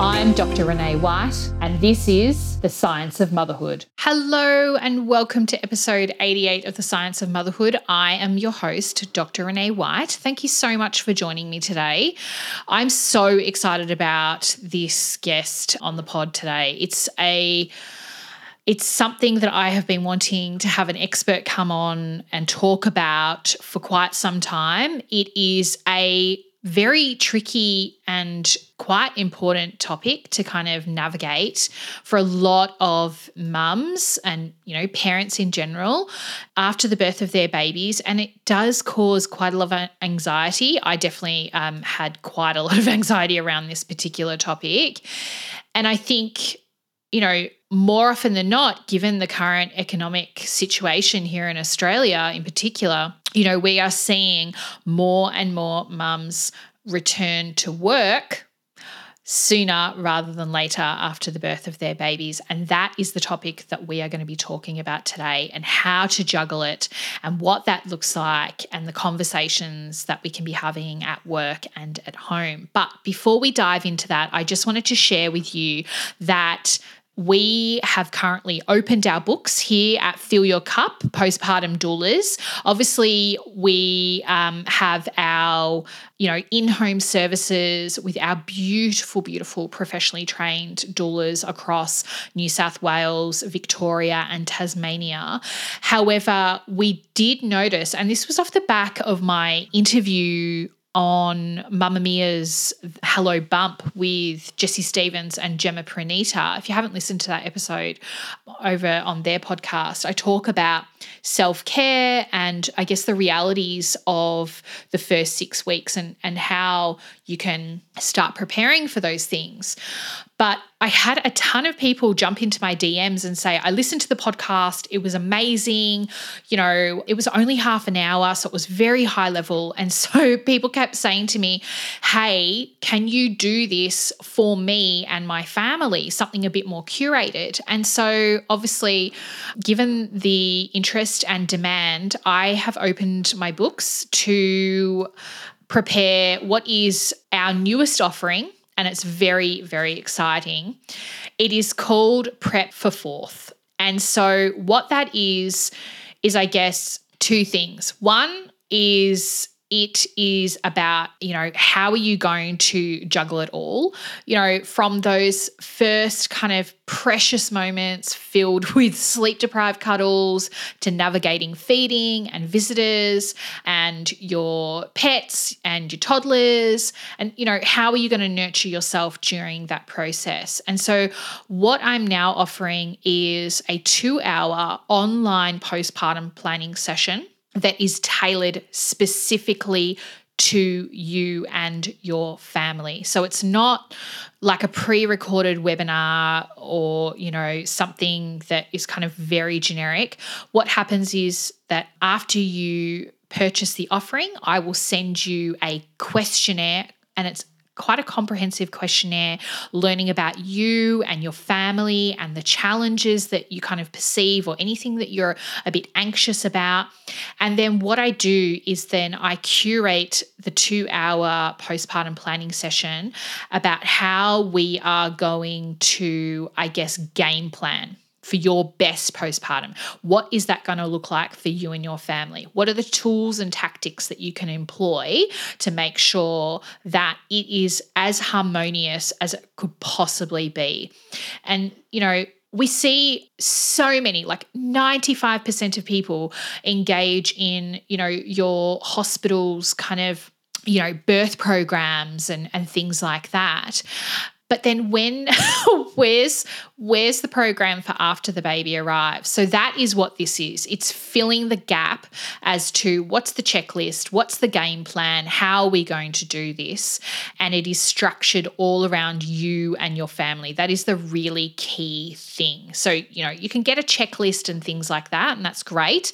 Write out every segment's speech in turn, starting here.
I'm Dr. Renee White, and this is The Science of Motherhood. Hello, and welcome to episode 88 of The Science of Motherhood. I am your host, Dr. Renee White. Thank you so much for joining me today. I'm so excited about this guest on the pod today. It's a it's something that I have been wanting to have an expert come on and talk about for quite some time. It is a very tricky and quite important topic to kind of navigate for a lot of mums and you know parents in general after the birth of their babies. And it does cause quite a lot of anxiety. I definitely um, had quite a lot of anxiety around this particular topic. And i think you know more often than not given the current economic situation here in australia in particular you know, we are seeing more and more mums return to work sooner rather than later after the birth of their babies. And that is the topic that we are going to be talking about today and how to juggle it and what that looks like and the conversations that we can be having at work and at home. But before we dive into that, I just wanted to share with you that we have currently opened our books here at Fill Your Cup Postpartum Doulas. Obviously, we um, have our you know in-home services with our beautiful, beautiful professionally trained doulas across New South Wales, Victoria, and Tasmania. However, we did notice, and this was off the back of my interview on Mamamia's Hello Bump with Jessie Stephens and Gemma Pranita. If you haven't listened to that episode over on their podcast, I talk about self care and I guess the realities of the first six weeks and, and how you can start preparing for those things. But I had a ton of people jump into my DMs and say, I listened to the podcast. It was amazing. You know, it was only half an hour. So it was very high level. And so people kept saying to me, Hey, can you do this for me and my family? Something a bit more curated. And so, obviously, given the interest and demand, I have opened my books to prepare what is our newest offering and it's very, very exciting. It is called Prep for Fourth. And so, what that is, is I guess two things. One is it is about, you know, how are you going to juggle it all? You know, from those first kind of precious moments filled with sleep deprived cuddles to navigating feeding and visitors and your pets and your toddlers. And, you know, how are you going to nurture yourself during that process? And so, what I'm now offering is a two hour online postpartum planning session that is tailored specifically to you and your family. So it's not like a pre-recorded webinar or, you know, something that is kind of very generic. What happens is that after you purchase the offering, I will send you a questionnaire and it's quite a comprehensive questionnaire, learning about you and your family and the challenges that you kind of perceive or anything that you're a bit anxious about. And then what I do is then I curate the two hour postpartum planning session about how we are going to, I guess, game plan for your best postpartum? What is that going to look like for you and your family? What are the tools and tactics that you can employ to make sure that it is as harmonious as it could possibly be? And, you know, we see so many like 95% of people engage in you know your hospital's kind of you know birth programs and and things like that But then when where's where's the program for after the baby arrives? So that is what this is. It's filling the gap as to what's the checklist, what's the game plan, how are we going to do this? And it is structured all around you and your family. That is the really key thing. So, you know, you can get a checklist and things like that, and that's great.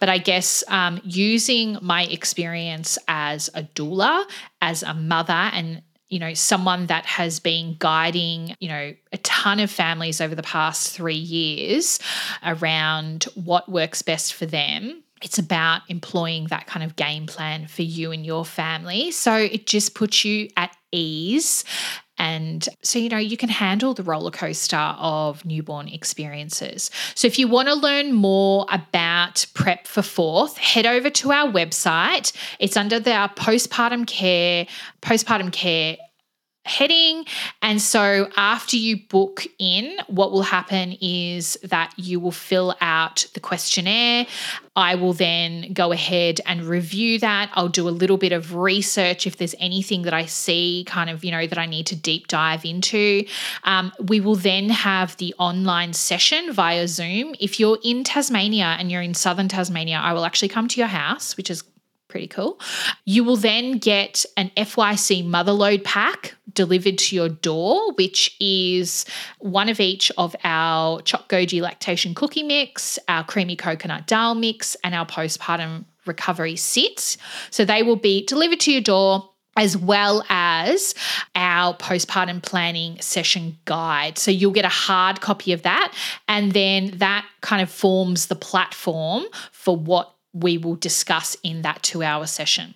But I guess um, using my experience as a doula, as a mother, and you know, someone that has been guiding, you know, a ton of families over the past three years around what works best for them. It's about employing that kind of game plan for you and your family. So it just puts you at ease and so, you know, you can handle the roller coaster of newborn experiences. So, if you want to learn more about prep for fourth, head over to our website. It's under the postpartum care, postpartum care heading. And so after you book in, what will happen is that you will fill out the questionnaire. I will then go ahead and review that. I'll do a little bit of research if there's anything that I see kind of, you know, that I need to deep dive into. Um, we will then have the online session via Zoom. If you're in Tasmania and you're in southern Tasmania, I will actually come to your house, which is pretty cool. You will then get an FYC motherload pack delivered to your door, which is one of each of our Choc Goji lactation cookie mix, our creamy coconut dal mix, and our postpartum recovery sits. So they will be delivered to your door as well as our postpartum planning session guide. So you'll get a hard copy of that, and then that kind of forms the platform for what we will discuss in that two hour session.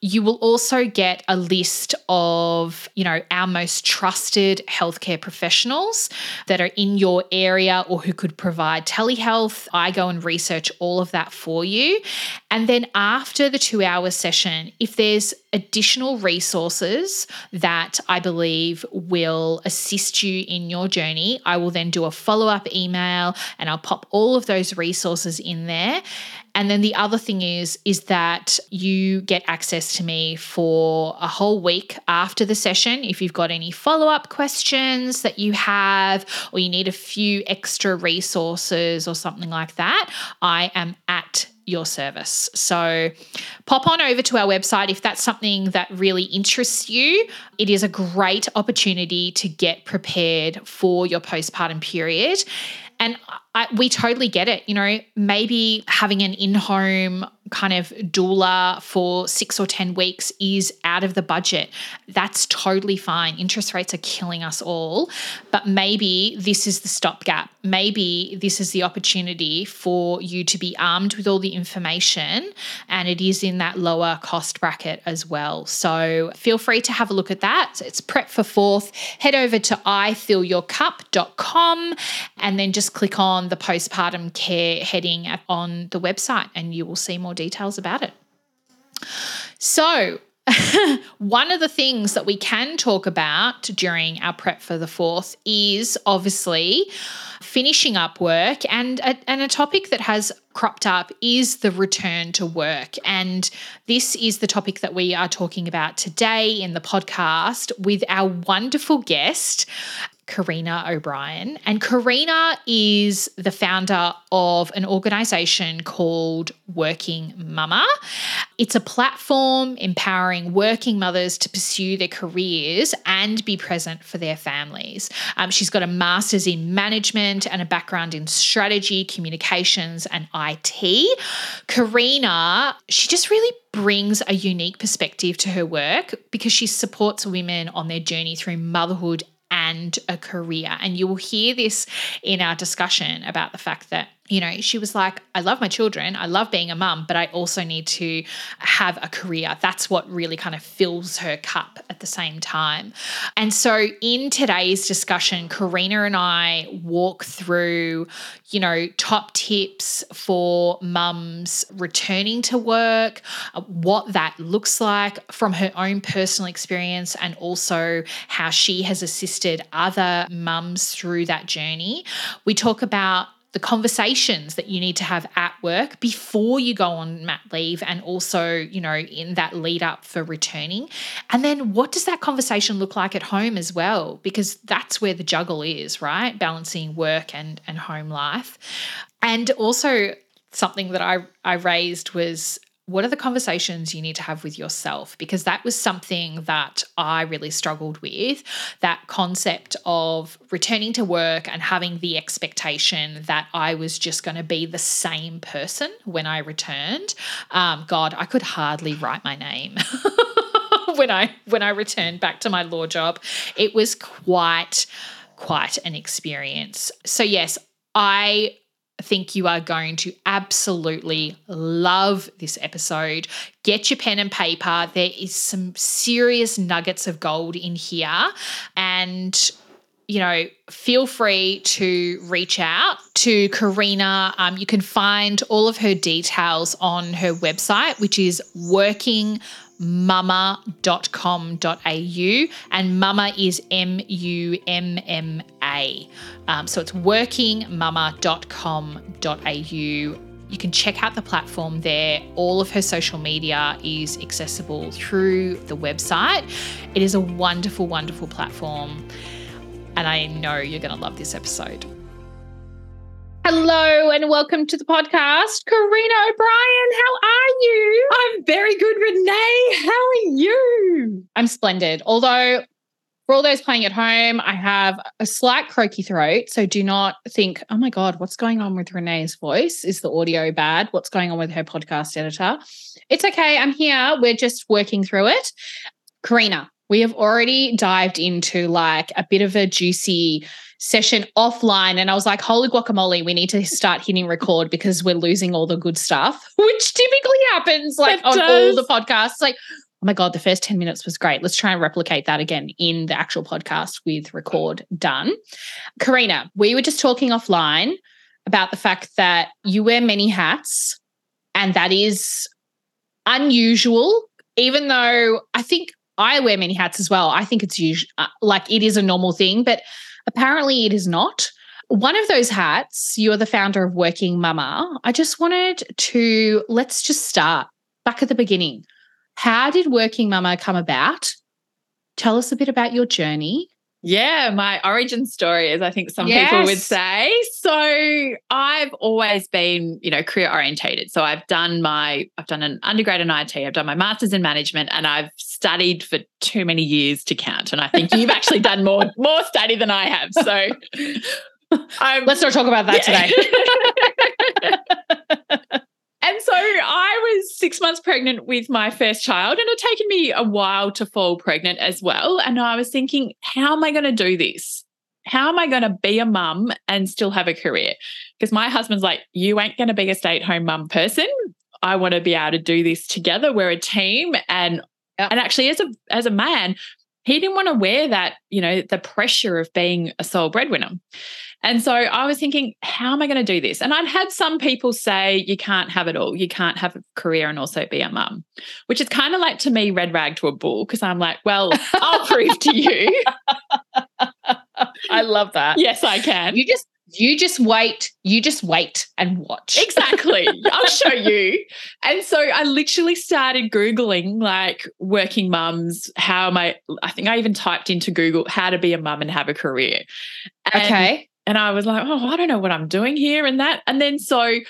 You will also get a list of, you know, our most trusted healthcare professionals that are in your area or who could provide telehealth. I go and research all of that for you. And then after the 2-hour session, if there's additional resources that I believe will assist you in your journey, I will then do a follow-up email and I'll pop all of those resources in there. And then the other thing is is that you get access to me for a whole week after the session. If you've got any follow-up questions that you have or you need a few extra resources or something like that, I am at your service. So pop on over to our website if that's something that really interests you. It is a great opportunity to get prepared for your postpartum period. And I, we totally get it. You know, maybe having an in home kind of doula for six or 10 weeks is out of the budget. That's totally fine. Interest rates are killing us all. But maybe this is the stopgap. Maybe this is the opportunity for you to be armed with all the information, and it is in that lower cost bracket as well. So feel free to have a look at that. It's prep for fourth. Head over to ifillyourcup.com and then just click on Um, the postpartum care heading on the website, and you will see more details about it. So, one of the things that we can talk about during our prep for the fourth is obviously finishing up work and a, and a topic that has cropped up is the return to work and this is the topic that we are talking about today in the podcast with our wonderful guest Carina O'Brien. And Carina is the founder of an organization called Working Mumma. It's a platform empowering working mothers to pursue their careers and be present for their families. Um, she's got a master's in management and a background in strategy, communications, and IT. Carina, she just really brings a unique perspective to her work because she supports women on their journey through motherhood and a career. And you will hear this in our discussion about the fact that you know, she was like, I love my children. I love being a mum, but I also need to have a career. That's what really kind of fills her cup at the same time. And so, in today's discussion, Carina and I walk through, you know, top tips for mums returning to work, what that looks like from her own personal experience, and also how she has assisted other mums through that journey. We talk about the conversations that you need to have at work before you go on mat leave and also, you know, in that lead up for returning. And then what does that conversation look like at home as well? Because that's where the juggle is, right? Balancing work and and home life. And also something that I I raised was what are the conversations you need to have with yourself? Because that was something that I really struggled with that concept of returning to work and having the expectation that I was just going to be the same person when I returned. Um, God, I could hardly write my name. when I when I returned back to my law job it was quite quite an experience so yes I think you are going to absolutely love this episode. Get your pen and paper. There is some serious nuggets of gold in here. And you know, feel free to reach out to Carina. Um, you can find all of her details on her website, which is workingmumma.com.au. And mama is M U M M Um, so it's workingmumma.com.au. You can check out the platform there. All of her social media is accessible through the website. It is a wonderful, wonderful platform. And I know you're going to love this episode. Hello and welcome to the podcast. Carina O'Brien, how are you? I'm very good, Renee. How are you? I'm splendid. Although for all those playing at home, I have a slight croaky throat. So do not think, oh my God, what's going on with Renee's voice? Is the audio bad? What's going on with her podcast editor? It's okay. I'm here. We're just working through it. Carina, we have already dived into like a bit of a juicy session offline. And I was like, holy guacamole, we need to start hitting record because we're losing all the good stuff, which typically happens like it on does. all the podcasts. Like, oh my God, the first 10 minutes was great. Let's try and replicate that again in the actual podcast with record done. Carina, we were just talking offline about the fact that you wear many hats, and that is unusual, even though I think I wear many hats as well. I think it's usual, uh, like it is a normal thing, but apparently it is not. One of those hats, you're the founder of Working Mumma. I just wanted to let's just start back at the beginning. How did Working Mumma come about? Tell us a bit about your journey. Yeah, my origin story, as I think some yes. people would say. So I've always been, you know, career orientated. So I've done my, I've done an undergrad in IT, I've done my master's in management, and I've studied for too many years to count. And I think you've actually done more, more study than I have. So let's not talk about that yeah. today. And so I was six months pregnant with my first child, and it had taken me a while to fall pregnant as well. And I was thinking, how am I going to do this? How am I going to be a mum and still have a career? Because my husband's like, you ain't going to be a stay at home mum person. I want to be able to do this together. We're a team. And and actually, as a as a man, he didn't want to wear that, you know, the pressure of being a sole breadwinner. And so I was thinking, how am I going to do this? And I'd had some people say, you can't have it all. You can't have a career and also be a mum, which is kind of like to me, red rag to a bull, because I'm like, well, I'll prove to you. I love that. Yes, I can. You just you just wait, you just wait and watch. Exactly. I'll show you. And so I literally started Googling like working mums, how am I? I think I even typed into Google how to be a mum and have a career. And okay. And I was like, oh, I don't know what I'm doing here and that. And then so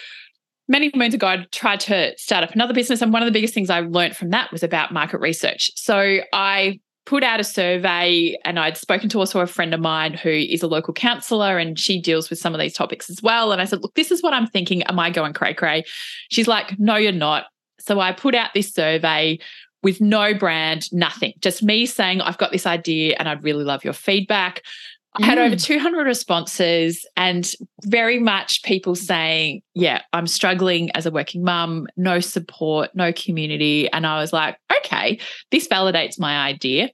many moons ago, I tried to start up another business. And one of the biggest things I learned from that was about market research. So I put out a survey and I'd spoken to also a friend of mine who is a local counsellor and she deals with some of these topics as well. And I said, look, this is what I'm thinking. Am I going cray cray? She's like, no, you're not. So I put out this survey with no brand, nothing, just me saying, I've got this idea and I'd really love your feedback. I had over mm. 200 responses and very much people saying, Yeah, I'm struggling as a working mum, no support, no community. And I was like, Okay, this validates my idea.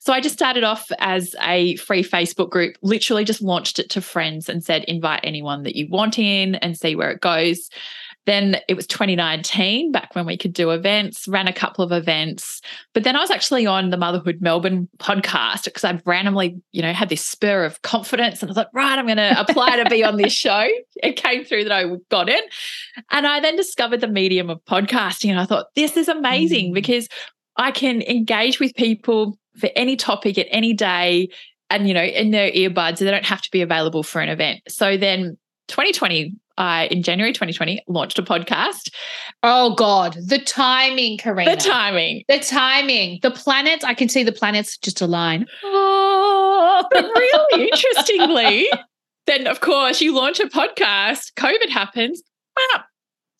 So I just started off as a free Facebook group, literally just launched it to friends and said, Invite anyone that you want in and see where it goes. Then it was 2019, back when we could do events, ran a couple of events. But then I was actually on the Motherhood Melbourne podcast because I randomly, you know, had this spur of confidence and I thought, right, I'm going to apply to be on this show. It came through that I got it. And I then discovered the medium of podcasting and I thought, this is amazing mm. because I can engage with people for any topic at any day and, you know, in their earbuds. They don't have to be available for an event. So then 2020 I, uh, in January 2020, launched a podcast. Oh God, the timing, Carina. The timing. The timing. The planets, I can see the planets just align. Oh, but really interestingly, then of course you launch a podcast, COVID happens,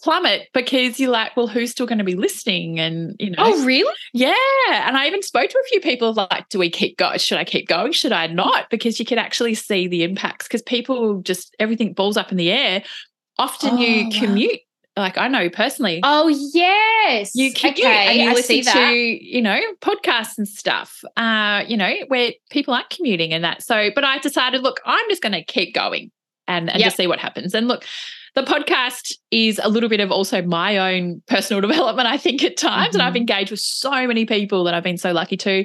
plummet because you're like, well, who's still going to be listening? And you know, oh, really? Yeah. And I even spoke to a few people like, do we keep going? Should I keep going? Should I not? Because you can actually see the impacts because people just everything balls up in the air often oh, you commute wow. like I know personally. Oh yes, you commute okay, and you I listen to you know podcasts and stuff. Uh, you know where people aren't commuting and that. So, but I decided, look, I'm just going to keep going and, and yep. just see what happens. And look, the podcast is a little bit of also my own personal development, I think, at times. Mm-hmm. And I've mm-hmm. engaged with so many people that I've been so lucky to.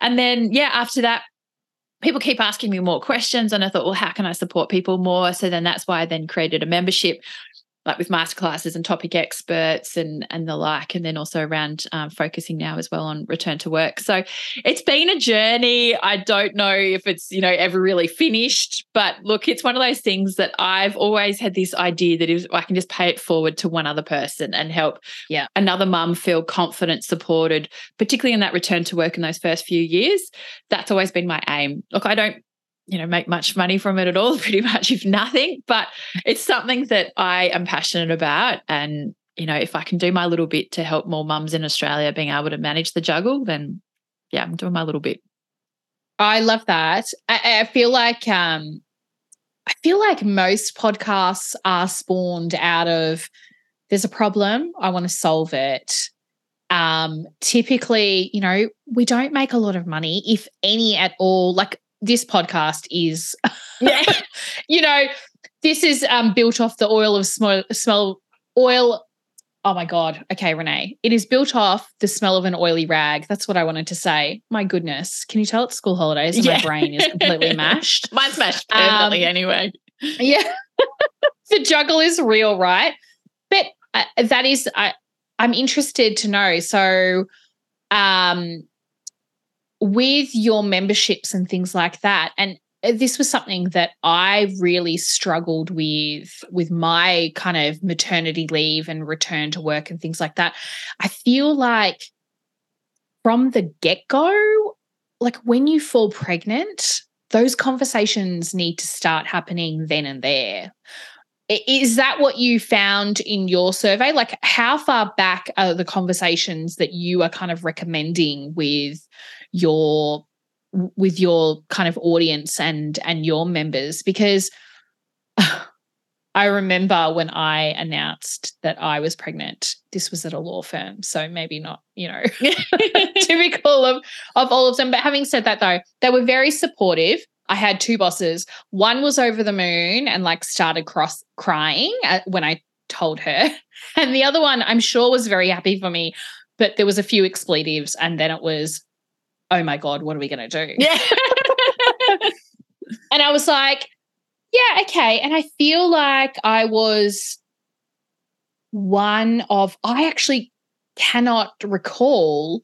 And then, yeah, after that, people keep asking me more questions and i thought well how can i support people more so then that's why i then created a membership like with masterclasses and topic experts and and the like and then also around um, focusing now as well on return to work. So it's been a journey. I don't know if it's you know ever really finished but look it's one of those things that i've always had this idea that if i can just pay it forward to one other person and help yeah. another mum feel confident supported particularly in that return to work in those first few years that's always been my aim. Look i don't you know make much money from it at all pretty much if nothing. But it's something that i am passionate about. And you know if i can do my little bit to help more mums in australia being able to manage the juggle then yeah i'm doing my little bit. I love that. I, I feel like um i feel like most podcasts are spawned out of there's a problem i want to solve it. Um typically you know we don't make a lot of money if any at all. Like this podcast is, yeah. you know, this is um, built off the oil of smell, smell oil. Oh my God. Okay, Renee. It is built off the smell of an oily rag. That's what I wanted to say. My goodness. Can you tell it's school holidays and yeah. my brain is completely mashed? Mine's mashed perfectly um, anyway. Yeah. the juggle is real, right? But uh, that is, I, I'm interested to know. So, um, with your memberships and things like that and uh, this was something that I really struggled with with my kind of maternity leave and return to work and things like that. I feel like from the get-go like when you fall pregnant those conversations need to start happening then and there. Is that what you found in your survey? Like, how far back are the conversations that you are kind of recommending with your with your kind of audience and and your members because I remember when I announced that I was pregnant. This was at a law firm, so maybe not, you know, typical of of all of them. But having said that, though, they were very supportive. I had two bosses. One was over the moon and like started cross crying when I told her, and the other one, I'm sure, was very happy for me. But there was a few expletives, and then it was oh my God, what are we going to do? Yeah. and I was like, yeah, okay. And I feel like I was one of, I actually cannot recall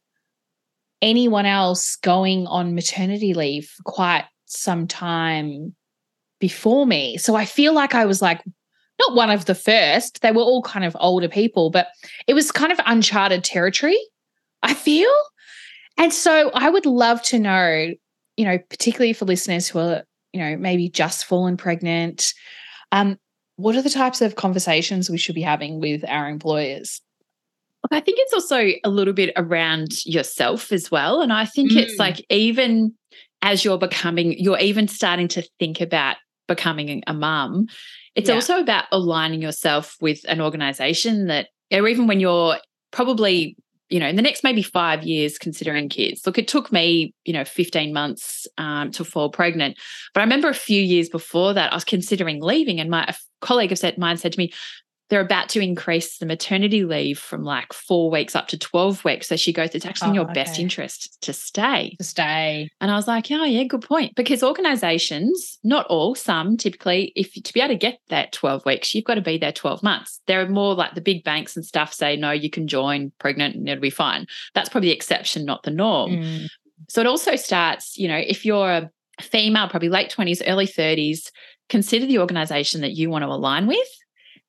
anyone else going on maternity leave for quite some time before me. So I feel like I was like, not one of the first. They were all kind of older people, but it was kind of uncharted territory, I feel. And so I would love to know, you know, particularly for listeners who are, you know, maybe just fallen pregnant, um, what are the types of conversations we should be having with our employers? I think it's also a little bit around yourself as well. And I think mm. it's like even as you're becoming, you're even starting to think about becoming a mum, it's yeah. also about aligning yourself with an organization that, or even when you're probably you know, in the next maybe five years, considering kids. Look, it took me, you know, 15 months um, to fall pregnant. But I remember a few years before that, I was considering leaving, and my colleague of mine said to me, they're about to increase the maternity leave from like four weeks up to 12 weeks. So she goes, it's actually oh, in your okay. best interest to stay. To stay. And I was like, oh, yeah, good point. Because organizations, not all, some typically, if to be able to get that 12 weeks, you've got to be there 12 months. There are more like the big banks and stuff say, no, you can join pregnant and it'll be fine. That's probably the exception, not the norm. Mm. So it also starts, you know, if you're a female, probably late 20s, early 30s, consider the organization that you want to align with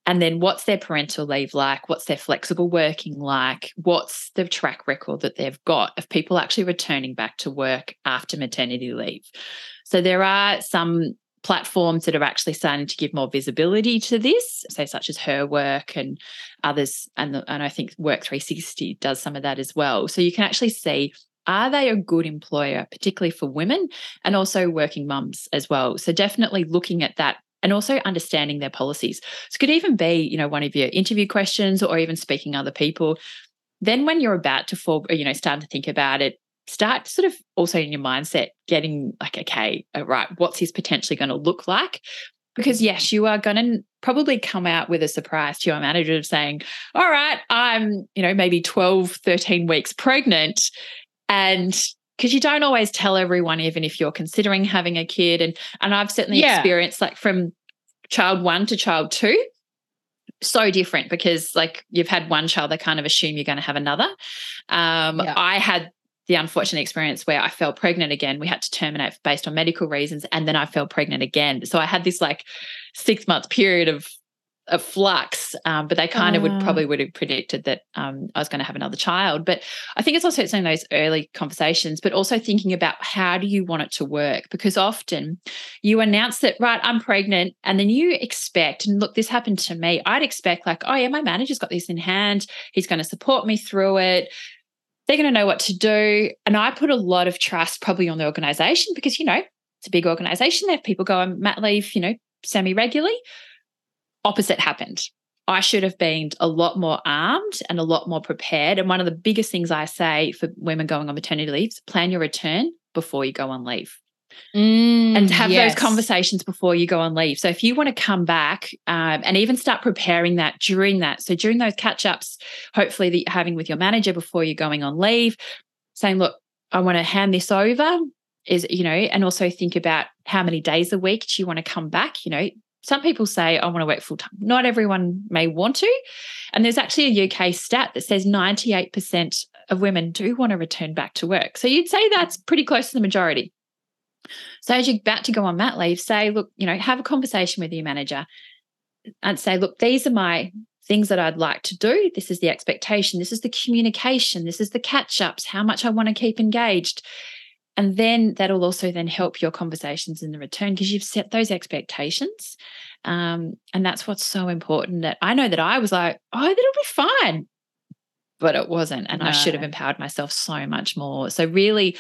and then what's their parental leave like? What's their flexible working like? What's the track record that they've got of people actually returning back to work after maternity leave? So there are some platforms that are actually starting to give more visibility to this, say such as her work and others, and the, and I think Work 360 does some of that as well. So you can actually see are they a good employer, particularly for women and also working mums as well? So definitely looking at that and also understanding their policies. So it could even be, you know, one of your interview questions or even speaking other people. Then when you're about to fall, you know, start to think about it, start sort of also in your mindset getting like, okay, uh, right, what's this potentially going to look like? Because yes, you are going to probably come out with a surprise to your manager of saying, all right, I'm, you know, maybe 12, 13 weeks pregnant. And because you don't always tell everyone even if you're considering having a kid and and I've certainly yeah. experienced like from child 1 to child 2 so different because like you've had one child they kind of assume you're going to have another um, yeah. I had the unfortunate experience where I fell pregnant again. We had to terminate based on medical reasons, and then I fell pregnant again. So I had this like six month period of a flux, um, but they kind of would ah. probably would have predicted that um, I was going to have another child. But I think it's also some of those early conversations, but also thinking about how do you want it to work? Because often you announce that, right, I'm pregnant, and then you expect, and look, this happened to me. I'd expect, like, oh, yeah, my manager's got this in hand. He's going to support me through it. They're going to know what to do. And I put a lot of trust probably on the organization because, you know, it's a big organization. They have people go on mat leave, you know, semi regularly opposite happened. I should have been a lot more armed and a lot more prepared. And one of the biggest things I say for women going on maternity leave is plan your return before you go on leave. Mm, and have yes. those conversations before you go on leave. So if you want to come back um, and even start preparing that during that, so during those catch ups, hopefully that you're having with your manager before you're going on leave, saying, "Look, I want to hand this over." Is you know, and also think about how many days a week do you want to come back? You know, some people say, I want to work full time. Not everyone may want to. And there's actually a UK stat that says 98% of women do want to return back to work. So you'd say that's pretty close to the majority. So as you're about to go on mat leave, say, look, you know, have a conversation with your manager and say, look, these are my things that I'd like to do. This is the expectation. This is the communication. This is the catch ups, how much I want to keep engaged. And then that'll also then help your conversations in the return because you've set those expectations. Um, and that's what's so important that I know that I was like, oh, that'll be fine. But it wasn't. And no. I should have empowered myself so much more. So, really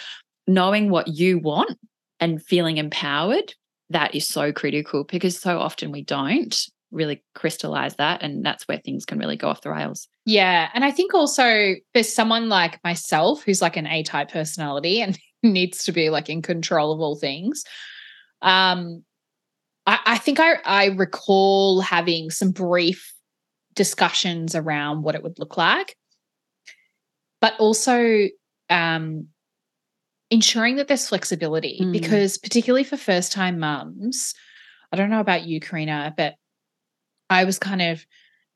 knowing what you want and feeling empowered, that is so critical because so often we don't really crystallize that. And that's where things can really go off the rails. Yeah. And I think also for someone like myself who's like an A type personality and needs to be like in control of all things. Um, I, I think I, I recall having some brief discussions around what it would look like, but also um, ensuring that there's flexibility mm. because, particularly for first time mums, I don't know about you, Carina, but I was kind of,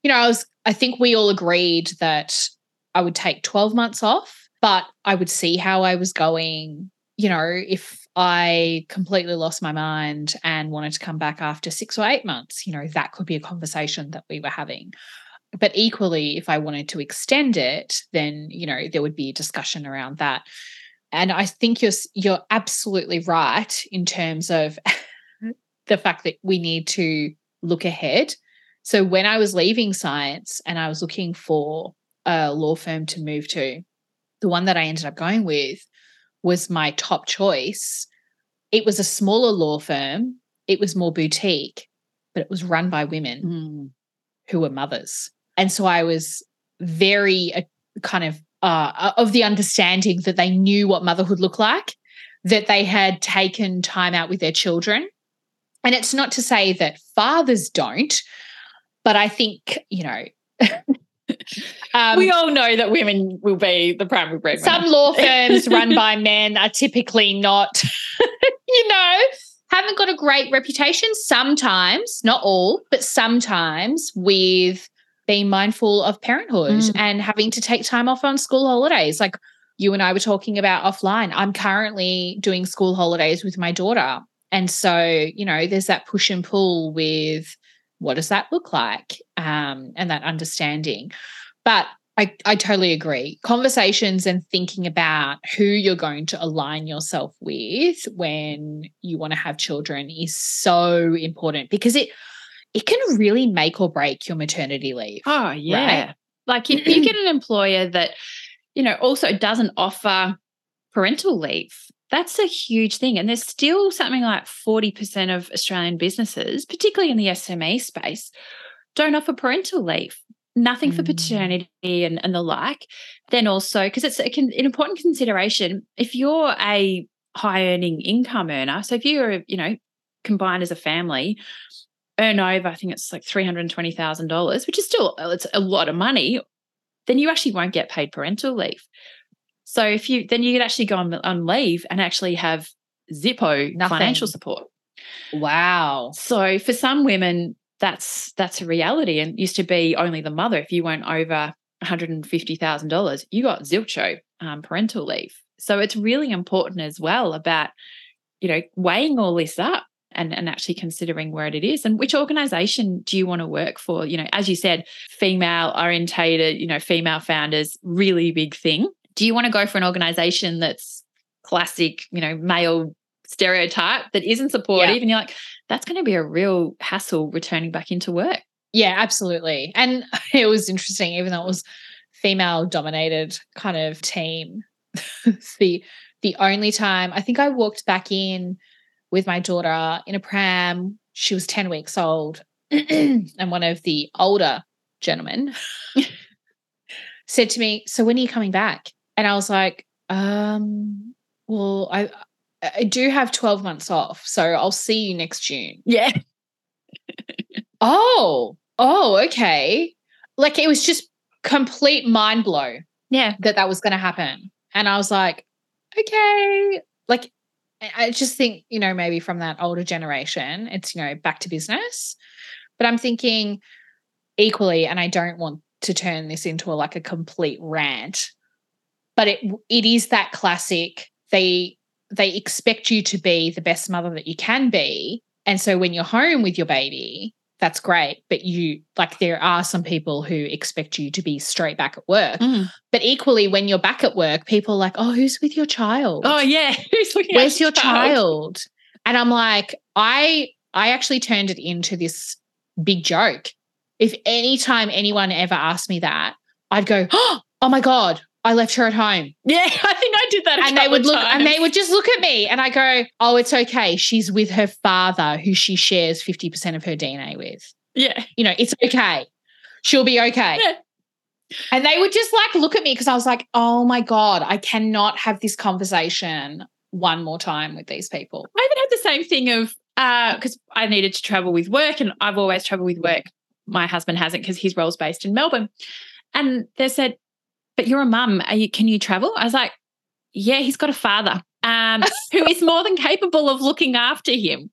you know, I was, I think we all agreed that I would take 12 months off, but I would see how I was going. You know, if I completely lost my mind and wanted to come back after six or eight months, you know, that could be a conversation that we were having. But equally, if I wanted to extend it, then, you know, there would be a discussion around that. And I think you're you're absolutely right in terms of the fact that we need to look ahead so when I was leaving science and I was looking for a law firm to move to, the one that I ended up going with was my top choice. It was a smaller law firm, it was more boutique, but it was run by women mm. who were mothers. And so I was very uh, kind of uh, of the understanding that they knew what motherhood looked like, that they had taken time out with their children. And it's not to say that fathers don't, but I think, you know, um, we all know that women will be the primary breadwinner. Some law firms run by men are typically not, you know, haven't got a great reputation sometimes, not all, but sometimes with being mindful of parenthood mm. and having to take time off on school holidays. Like you and I were talking about offline. I'm currently doing school holidays with my daughter. And so, you know, there's that push and pull with what does that look like um, and that understanding. But I, I totally agree. Conversations and thinking about who you're going to align yourself with when you want to have children is so important because it it can really make or break your maternity leave. Oh, yeah. Right? Like if you get an employer that, you know, also doesn't offer parental leave, that's a huge thing. And there's still something like 40% of Australian businesses, particularly in the SME space, don't offer parental leave. Nothing mm. for paternity and, and the like. Then also, because it's a, an important consideration, if you're a high earning income earner, so if you're, you know, combined as a family, earn over, I think it's like $320,000, which is still it's a lot of money, then you actually won't get paid parental leave. So if you then you could actually go on, on leave and actually have Zippo Nothing. financial support. Wow. So for some women, that's that's a reality and used to be only the mother. If you went over $150,000, you got Zilcho um, parental leave. So it's really important as well about, you know, weighing all this up and, and actually considering where it is and which organization do you want to work for you know as you said female orientated you know female founders really big thing do you want to go for an organization that's classic you know male stereotype that isn't supportive yeah. and you're like that's going to be a real hassle returning back into work yeah absolutely and it was interesting even though it was female dominated kind of team the the only time i think i walked back in with my daughter in a pram. She was 10 weeks old. and one of the older gentlemen said to me, So when are you coming back? And I was like, um, well, I I do have 12 months off. So I'll see you next June. Yeah. oh, oh, okay. Like it was just complete mind blow. Yeah. That that was going to happen. And I was like, okay. Like I just think, you know, maybe from that older generation, it's, you know, back to business. But I'm thinking equally, and I don't want to turn this into a, like a complete rant, but it it is that classic. They they expect you to be the best mother that you can be. And so when you're home with your baby, that's great. But you like there are some people who expect you to be straight back at work. Mm. But equally, when you're back at work, people are like, oh, who's with your child? Oh, yeah. Who's Where's your child? child? And I'm like, I I actually turned it into this big joke. If anytime anyone ever asked me that, I'd go, oh my God, I left her at home. Yeah, I I did that. and they would look times. and they would just look at me and I go, Oh, it's okay. She's with her father who she shares 50% of her DNA with. Yeah. You know, it's okay. She'll be okay. Yeah. And they would just like look at me because I was like, oh my God, I cannot have this conversation one more time with these people. I even had the same thing of because uh, I needed to travel with work and I've always traveled with work. My husband hasn't because his role's based in Melbourne. And they said, but you're a mum. Are you, can you travel? I was like, yeah, he's got a father um, who is more than capable of looking after him.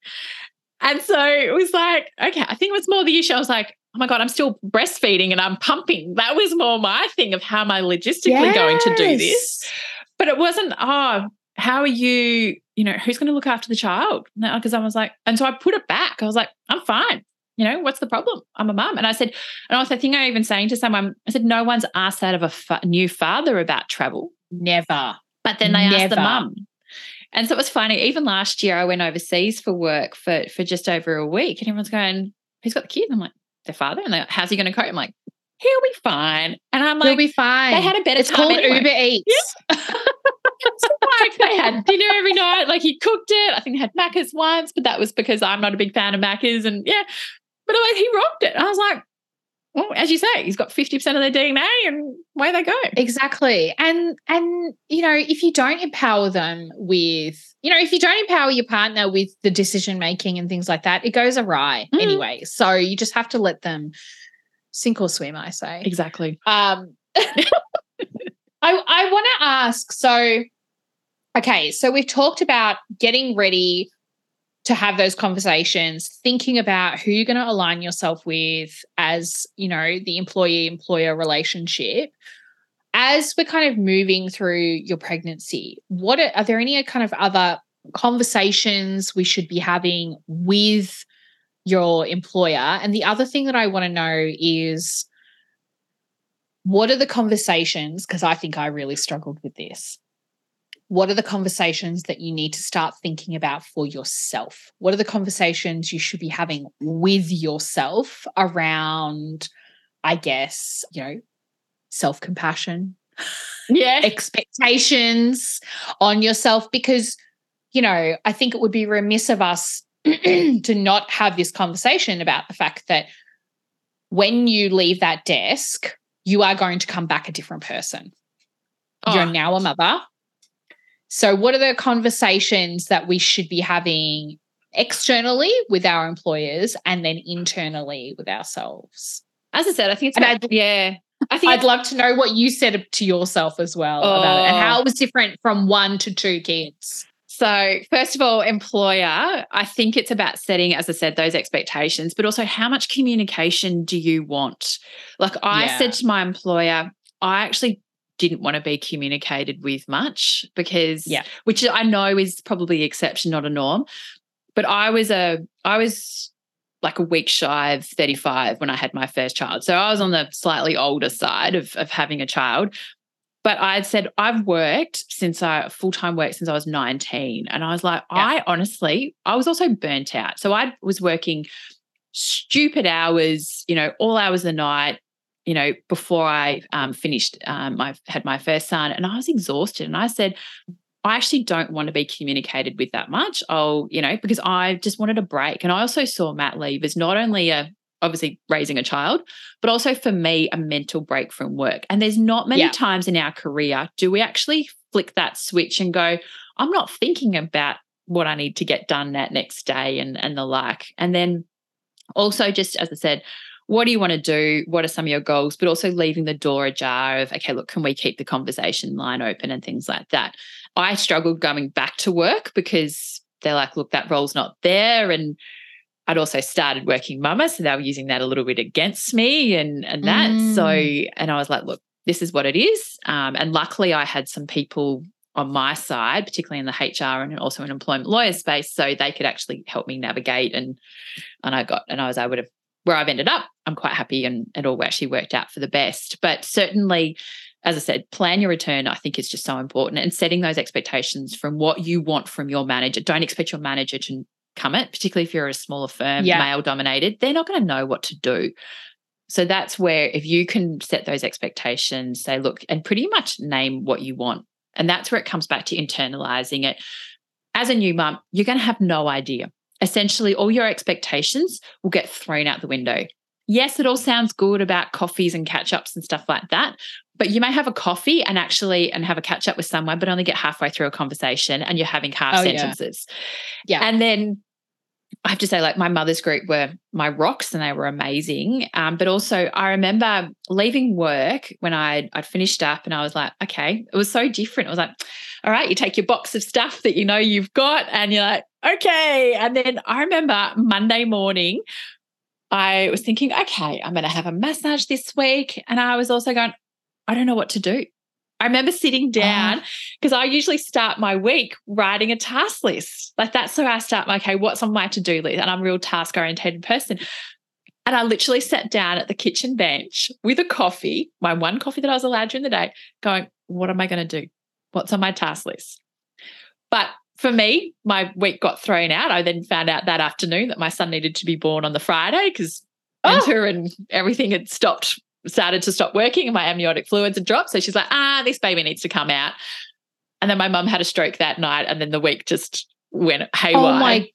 And so it was like, okay, I think it was more the issue. I was like, oh my God, I'm still breastfeeding and I'm pumping. That was more my thing of how am I logistically yes. going to do this? But it wasn't, oh, how are you, you know, who's going to look after the child? Because I was like, and so I put it back. I was like, I'm fine you know, what's the problem? I'm a mum. And I said, and also I think I even saying to someone, I said, no one's asked that of a fa- new father about travel. Never. But then they Never. asked the mum. And so it was funny. Even last year, I went overseas for work for for just over a week, and everyone's going, "Who's got the kids?" I'm like, "Their father." And they're like, "How's he going to cope?" I'm like, "He'll be fine." And I'm like, "He'll be fine." They had a better. It's called anyway. Uber Eats. Yeah. like they had dinner every night. Like he cooked it. I think they had Macca's once, but that was because I'm not a big fan of Macca's. And yeah, but like he rocked it. I was like, well, as you say, he's got 50% of their DNA and away they go. Exactly. And and you know, if you don't empower them with, you know, if you don't empower your partner with the decision making and things like that, it goes awry mm. anyway. So you just have to let them sink or swim, I say. Exactly. Um I I want to ask so okay, so we've talked about getting ready to have those conversations, thinking about who you're going to align yourself with as, you know, the employee employer relationship. As we're kind of moving through your pregnancy, what are, are there any kind of other conversations we should be having with your employer? And the other thing that I want to know is what are the conversations? Because I think I really struggled with this what are the conversations that you need to start thinking about for yourself? What are the conversations you should be having with yourself around, I guess, you know, self compassion? Yeah. expectations on yourself? Because, you know, I think it would be remiss of us to not have this conversation about the fact that when you leave that desk, you are going to come back a different person. Oh. You're now a mother so, what are the conversations that we should be having externally with our employers and then internally with ourselves? As I said, I think it's about, yeah. I think I'd love to know what you said to yourself as well oh. about it and how it was different from one to two kids. So, first of all, employer, I think it's about setting, as I said, those expectations, but also how much communication do you want? Like I yeah. said to my employer, I actually didn't want to be communicated with much because yeah. which i know is probably the exception not a norm but i was a i was like a week shy of 35 when i had my first child. So i was on the slightly older side of, of having a child but i'd said i've worked since i full-time work since i was 19 and i was like yeah. i honestly i was also burnt out. So i was working stupid hours you know all hours of the night you know, before I um, finished, um, I had my first son and I was exhausted. And I said, I actually don't want to be communicated with that much. I'll, you know, because I just wanted a break. And I also saw mat leave as not only a obviously raising a child, but also for me, a mental break from work. And there's not many yeah. times in our career do we actually flick that switch and go, I'm not thinking about what I need to get done that next day and and the like. And then also just as I said, what do you want to do? What are some of your goals? But also leaving the door ajar of, okay, look, can we keep the conversation line open and things like that? I struggled going back to work because they're like, look, that role's not there. And I'd also started Working Mumma. So they were using that a little bit against me and, and that. Mm. So, and I was like, look, this is what it is. Um, and luckily, I had some people on my side, particularly in the HR and also in employment lawyer space, so they could actually help me navigate and and I got and I was able to where I've ended up, I'm quite happy and it all actually worked out for the best. But certainly, as I said, plan your return, I think is just so important and setting those expectations from what you want from your manager. Don't expect your manager to come it, particularly if you're a smaller firm, yeah. male dominated, they're not going to know what to do. So that's where if you can set those expectations, say, look, and pretty much name what you want. And that's where it comes back to internalizing it. As a new mum, you're going to have no idea essentially all your expectations will get thrown out the window. Yes, it all sounds good about coffees and catch ups and stuff like that. But you may have a coffee and actually and have a catch up with someone, but only get halfway through a conversation and you're having half oh, sentences. Yeah. yeah. And then I have to say, like my mother's group were my rocks and they were amazing. Um, but also, I remember leaving work when I'd, I'd finished up and I was like, okay, it was so different. It was like, all right, you take your box of stuff that you know you've got and you're like, okay. And then I remember Monday morning, I was thinking, okay, I'm going to have a massage this week. And I was also going, I don't know what to do. I remember sitting ah. down because oh. I usually start my week writing a task list. Like that's where I start my, okay, what's on my to do list? And I'm a real task oriented person. And I literally sat down at the kitchen bench with a coffee, my one coffee that I was allowed during the day, going, what am I going to do? What's on my task list? But for me, my week got thrown out. I then found out that afternoon that my son needed to be born on the Friday because oh. winter and everything had stopped, started to stop working, and my amniotic fluids had dropped. So she's like, ah, this baby needs to come out. And then my mum had a stroke that night, and then the week just went haywire. Oh my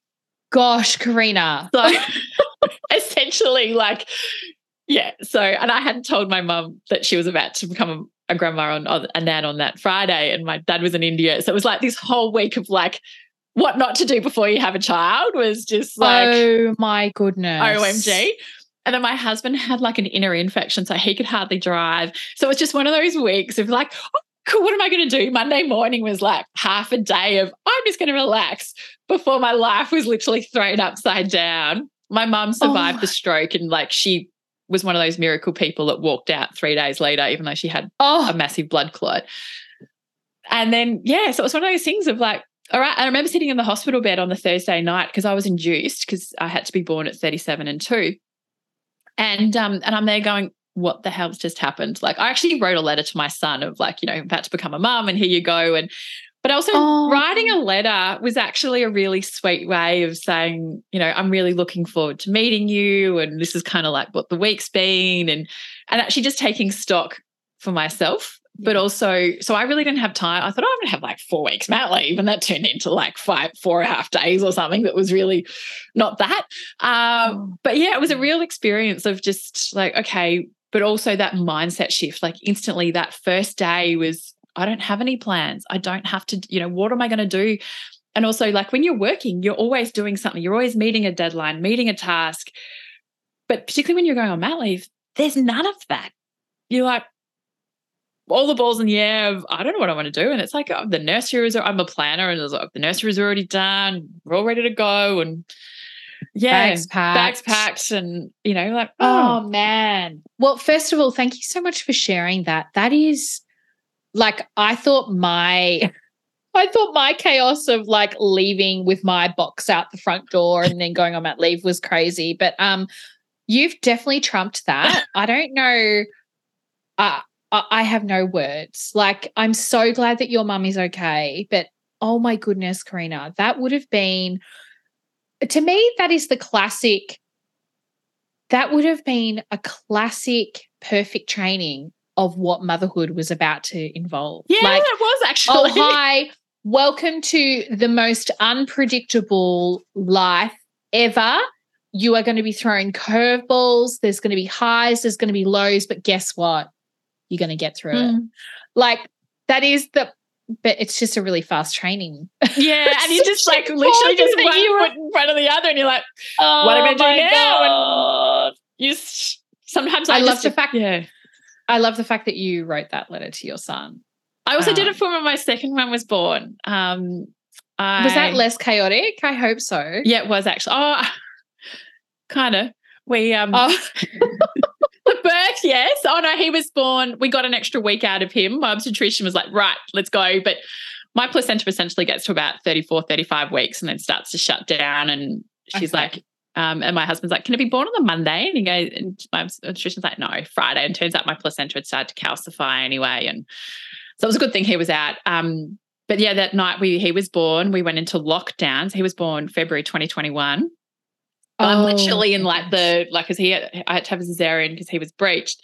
gosh, Carina. So essentially, like Yeah. So, and I hadn't told my mum that she was about to become a, grandma on, on a nan on that Friday, and my dad was in India. So it was like this whole week of like what not to do before you have a child was just like oh my goodness, OMG. And then my husband had like an inner infection, so he could hardly drive. So it was just one of those weeks of like, oh, cool, what am I going to do? Monday morning was like half a day of I'm just going to relax before my life was literally thrown upside down. My mum survived oh. the stroke and like she was one of those miracle people that walked out three days later, even though she had oh. a massive blood clot. And then, yeah, so it was one of those things of like, all right. I remember sitting in the hospital bed on the Thursday night because I was induced because I had to be born at 37 and 2. And um, and I'm there going, what the hell's just happened? Like I actually wrote a letter to my son of like, you know, about to become a mum and here you go. And but also oh. writing a letter was actually a really sweet way of saying, you know, I'm really looking forward to meeting you. And this is kind of like what the week's been. And and actually just taking stock for myself. But also, so I really didn't have time. I thought, oh, I'm gonna have like four weeks mat leave. And that turned into like five, four and a half days or something that was really not that. Um, oh. but yeah, it was a real experience of just like, okay, but also that mindset shift. Like instantly that first day was I don't have any plans. I don't have to, you know, what am I going to do? And also, like when you're working, you're always doing something, you're always meeting a deadline, meeting a task. But particularly when you're going on mat leave, there's none of that. You're like, all the balls in the air of I don't know what I want to do. And it's like oh, the nursery is I'm a planner and like, the nursery is already done. We're all ready to go. And yeah, bags packed. bags packed. And you know, like, oh. oh man. Well, first of all, thank you so much for sharing that. That is like I thought my I thought my chaos of like leaving with my box out the front door and then going on that leave was crazy. But um you've definitely trumped that. I don't know. Uh, I have no words. Like, I'm so glad that your mum is okay. But oh my goodness, Carina, that would have been, to me, that is the classic. That would have been a classic perfect training of what motherhood was about to involve. Yeah, like, it was actually. Oh, hi. Welcome to the most unpredictable life ever. You are going to be throwing curveballs. There's going to be highs, there's going to be lows, but guess what? You're going to get through mm. it. Hmm. Like, that is the but it's just a really fast training. Yeah, and you just like literally just one foot in front of the other, and you're like, oh, "What am I doing now?" And you sometimes I, I love the fact. Yeah, I love the fact that you wrote that letter to your son. I also um, did it for when my second one was born. Um, I, was that less chaotic? I hope so. Yeah, it was actually. Oh, kind of. We um. Oh. the birth, yes. Oh no, he was born. We got an extra week out of him. My obstetrician was like, right, let's go. But my placenta essentially gets to about 34, 35 weeks and then starts to shut down. And she's okay. like, um, and my husband's like, can it be born on the Monday? And he goes, and my obstetrician's like, no, Friday. And turns out my placenta had started to calcify anyway. And so it was a good thing he was out. Um, but yeah, that night we he was born, we went into lockdowns. He was born February 2021. Oh, I'm literally in like the like because he had, I had to have a cesarean because he was breached,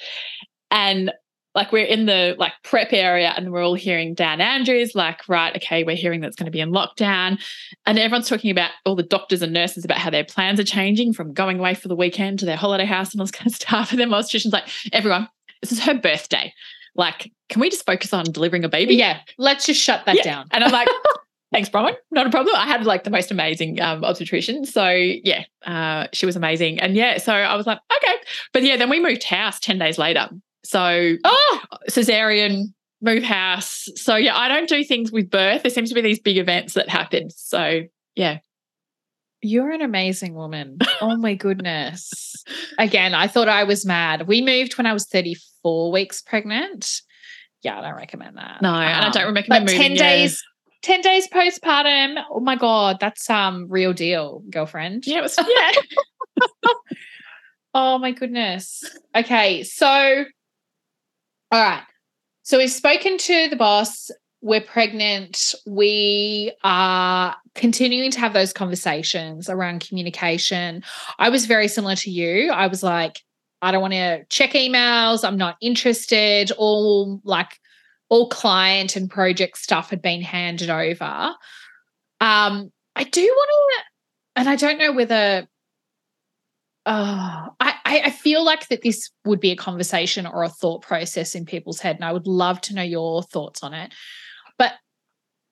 and like we're in the like prep area and we're all hearing Dan Andrews like right okay we're hearing that's going to be in lockdown. And everyone's talking about all the doctors and nurses about how their plans are changing from going away for the weekend to their holiday house and all this kind of stuff. And then my obstetrician's like everyone this is her birthday. Like can we just focus on delivering a baby? Yeah let's just shut that yeah. down. And I'm like thanks Bronwyn. Not a problem. I had like the most amazing um, obstetrician. So yeah uh, she was amazing. And yeah so I was like okay. But yeah then we moved house 10 days later so, oh, cesarean, move house. So, yeah, I don't do things with birth. There seems to be these big events that happen. So, yeah. You're an amazing woman. Oh my goodness. Again, I thought I was mad. We moved when I was 34 weeks pregnant. Yeah, I don't recommend that. No, um, and I don't um, recommend but 10 days 10 days postpartum. Oh my god, that's um real deal, girlfriend. Yeah, it was yeah. oh my goodness. Okay, so all right. So we've spoken to the boss. We're pregnant. We are continuing to have those conversations around communication. I was very similar to you. I was like, I don't want to check emails. I'm not interested. All like all client and project stuff had been handed over. Um, I do want to, and I don't know whether. Oh, I, I I, feel like that this would be a conversation or a thought process in people's head, and I would love to know your thoughts on it. But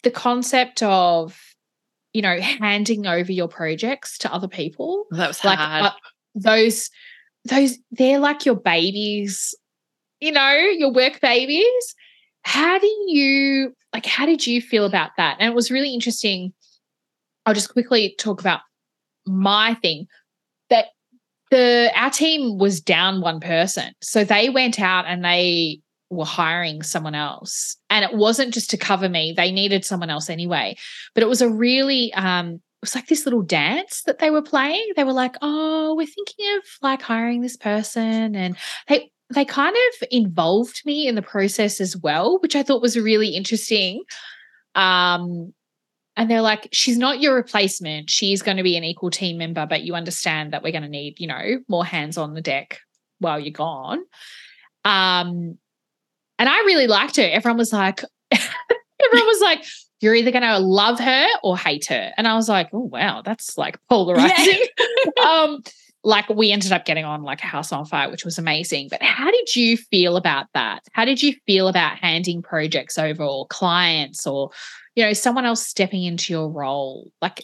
the concept of you know handing over your projects to other people that was like hard. uh, those those they're like your babies you know your work babies how do you like how did you feel about that and it was really interesting i'll just quickly talk about my thing that the our team was down one person. So they went out and they were hiring someone else. And it wasn't just to cover me. They needed someone else anyway. But it was a really um it was like this little dance that they were playing. They were like oh we're thinking of like hiring this person. And they they kind of involved me in the process as well which i thought was really interesting. Um and they're like she's not your replacement she's going to be an equal team member but you understand that we're going to need you know more hands on the deck while you're gone um and I really liked her. Everyone was like, everyone was like, you're either going to love her or hate her. And I was like, oh, wow, that's like polarizing. Yeah. um, like we ended up getting on like a house on fire, which was amazing. But how did you feel about that? How did you feel about handing projects over or clients or, you know, someone else stepping into your role? Like,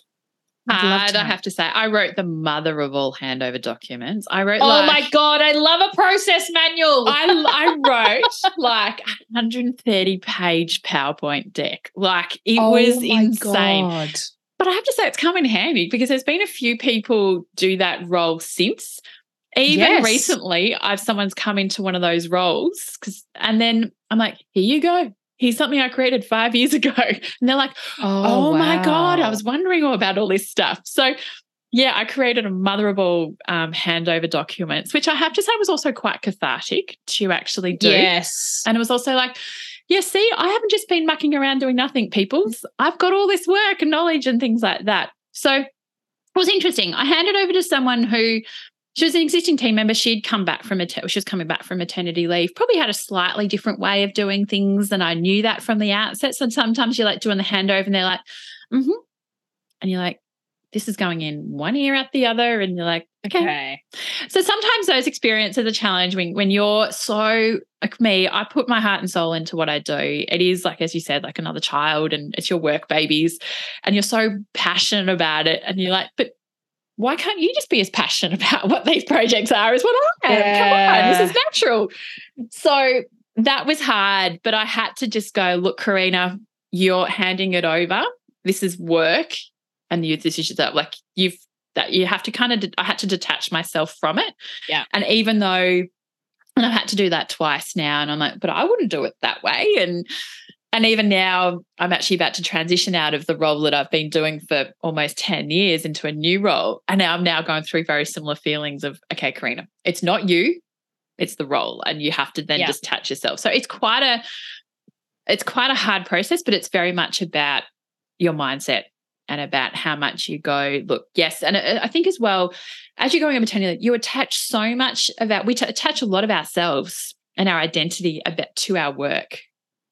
hard, I have to say. I wrote the mother of all handover documents. I wrote. Oh like, my god, I love a process manual. I I wrote like a 130 page PowerPoint deck. Like it oh was insane. God. But I have to say, it's come in handy because there's been a few people do that role since. Even Yes. recently, I've someone's come into one of those roles because, and then I'm like, here you go. Here's something I created five years ago. And they're like, oh, my God, I was wondering all about all this stuff. So, yeah, I created a motherable um, handover documents, which I have to say was also quite cathartic to actually do. Yes. And it was also like, yeah, see, I haven't just been mucking around doing nothing, peoples. I've got all this work and knowledge and things like that. So it was interesting. I handed over to someone who she was an existing team member. She'd come back from mater- she was coming back from maternity leave. Probably had a slightly different way of doing things, and I knew that from the outset. So sometimes you're like doing the handover, and they're like, "Mm-hmm," and you're like, "This is going in one ear out the other," and you're like, "Okay." okay. So sometimes those experiences are challenging when you're so like me, I put my heart and soul into what I do. It is like, as you said, like another child and it's your work babies. And you're so passionate about it. And you're like, but why can't you just be as passionate about what these projects are as what I am? Come on, this is natural. So that was hard, but I had to just go, look, Carina, you're handing it over. This is work. And you, this is that like you've that you have to kind of I had to detach myself from it. Yeah. And even though and I've had to do that twice now and I'm like, but I wouldn't do it that way. And and even now I'm actually about to transition out of the role that I've been doing for almost 10 years into a new role. And now I'm now going through very similar feelings of, okay, Carina, it's not you, it's the role. And you have to then Yeah. detach yourself. So it's quite a it's quite a hard process, but it's very much about your mindset and about how much you go, look, yes. And I I think as well, as you're going on maternity you attach so much about, we t- attach a lot of ourselves and our identity about to our work.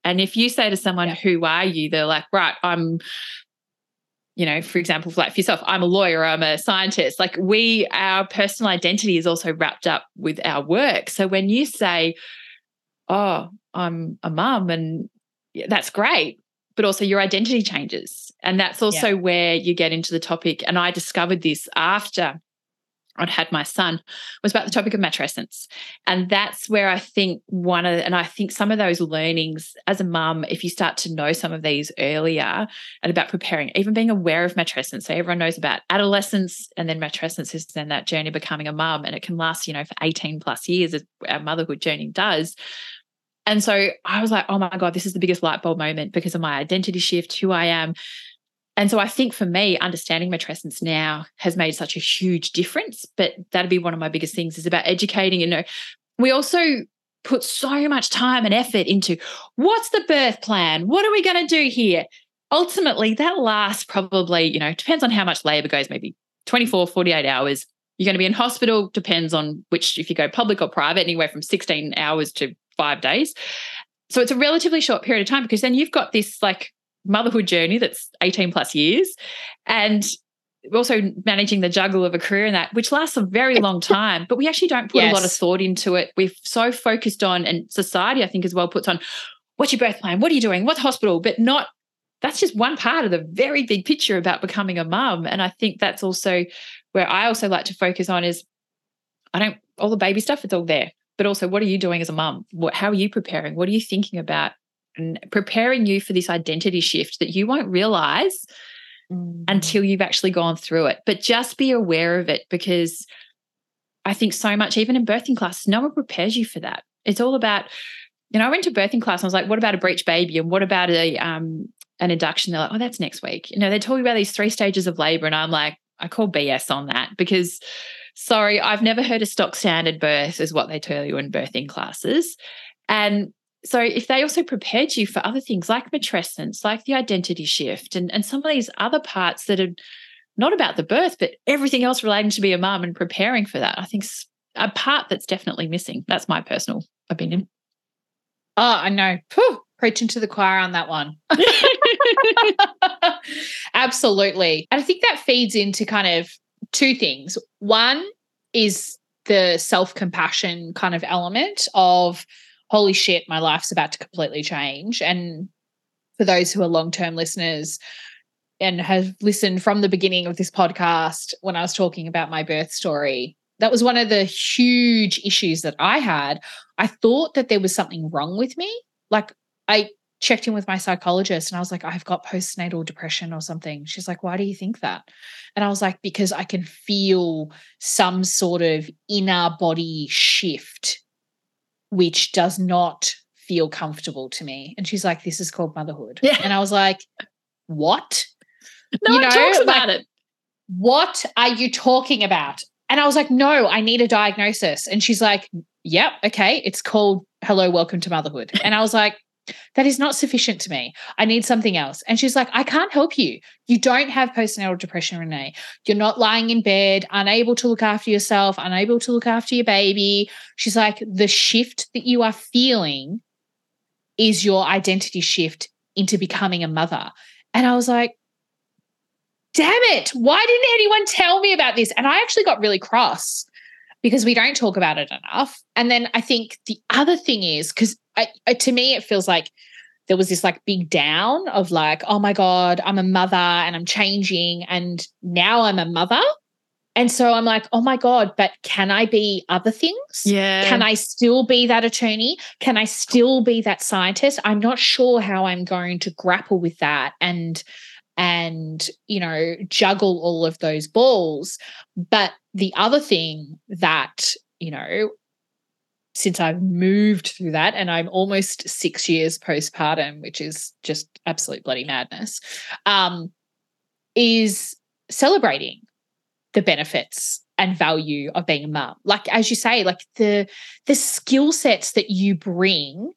And if you say to someone, Yeah. who are you? They're like, right, I'm, you know, for example, like for yourself, I'm a lawyer, I'm a scientist. Like we, our personal identity is also wrapped up with our work. So when you say, oh, I'm a mum and yeah, that's great, but also your identity changes. And that's also where you get into the topic. And I discovered this after I'd had my son was about the topic of matrescence. And that's where I think one of, and I think some of those learnings as a mum, if you start to know some of these earlier and about preparing, even being aware of matrescence. So everyone knows about adolescence and then matrescence is then that journey becoming a mum. And it can last, you know, for 18 plus years as our motherhood journey does. And so I was like, oh my God, this is the biggest light bulb moment because of my identity shift, who I am. And so I think for me, understanding matrescence now has made such a huge difference. But that'd be one of my biggest things is about educating. You know, we also put so much time and effort into what's the birth plan? What are we going to do here? Ultimately, that lasts probably, you know, depends on how much labor goes, maybe 24, 48 hours. You're going to be in hospital, depends on which, if you go public or private, anywhere from 16 hours to five days. So it's a relatively short period of time because then you've got this like motherhood journey that's 18 plus years. And also managing the juggle of a career and that, which lasts a very long time, but we actually don't put yes. a lot of thought into it. We're so focused on, and society, I think, as well puts on, what's your birth plan? What are you doing? What's hospital? But not, that's just one part of the very big picture about becoming a mum. And I think that's also where I also like to focus on is I don't, all the baby stuff, it's all there. But also, what are you doing as a mum? What, how are you preparing? What are you thinking about? And preparing you for this identity shift that you won't realize mm. until you've actually gone through it. But just be aware of it because I think so much, even in birthing class, no one prepares you for that. It's all about, you know, I went to birthing class and I was like, what about a breech baby? And what about a um an induction? They're like, oh, that's next week. You know, they're talking about these three stages of labor. And I'm like, I call BS on that because sorry, I've never heard a stock standard birth is what they tell you in birthing classes. And so if they also prepared you for other things like matrescence, like the identity shift, and, and some of these other parts that are not about the birth, but everything else relating to be a mum and preparing for that, I think a part that's definitely missing. That's my personal opinion. Oh, I know. Whew, preaching to the choir on that one. Absolutely. And I think that feeds into kind of two things. One is the self compassion kind of element of, holy shit, my life's about to completely change. And for those who are long term listeners and have listened from the beginning of this podcast when I was talking about my birth story, that was one of the huge issues that I had. I thought that there was something wrong with me. Like I checked in with my psychologist and I was like, I've got postnatal depression or something. She's like, Why do you think that? And I was like, Because I can feel some sort of inner body shift which does not feel comfortable to me. And she's like, This is called motherhood. Yeah. And I was like, What? No you one know, talks about like, it. What are you talking about? And I was like, No, I need a diagnosis. And she's like, Yep, okay. It's called Hello, Welcome to Motherhood. And I was like, that is not sufficient to me. I need something else. And she's like, I can't help you. You don't have postnatal depression, Renee. You're not lying in bed, unable to look after yourself, unable to look after your baby. She's like, the shift that you are feeling is your identity shift into becoming a mother. And I was like, damn it. Why didn't anyone tell me about this? And I actually got really cross because we don't talk about it enough. And then I think the other thing is because I, I, to me, it feels like there was this like big down of like, oh my God, I'm a mother and I'm changing. And now I'm a mother. And so I'm like, oh my God, but can I be other things? Yeah. Can I still be that attorney? Can I still be that scientist? I'm not sure how I'm going to grapple with that and and you know juggle all of those balls. But the other thing that, you know, since I've moved through that, and I'm almost six years postpartum, which is just absolute bloody madness, um, is celebrating the benefits and value of being a mum. Like as you say, like the the skill sets that you bring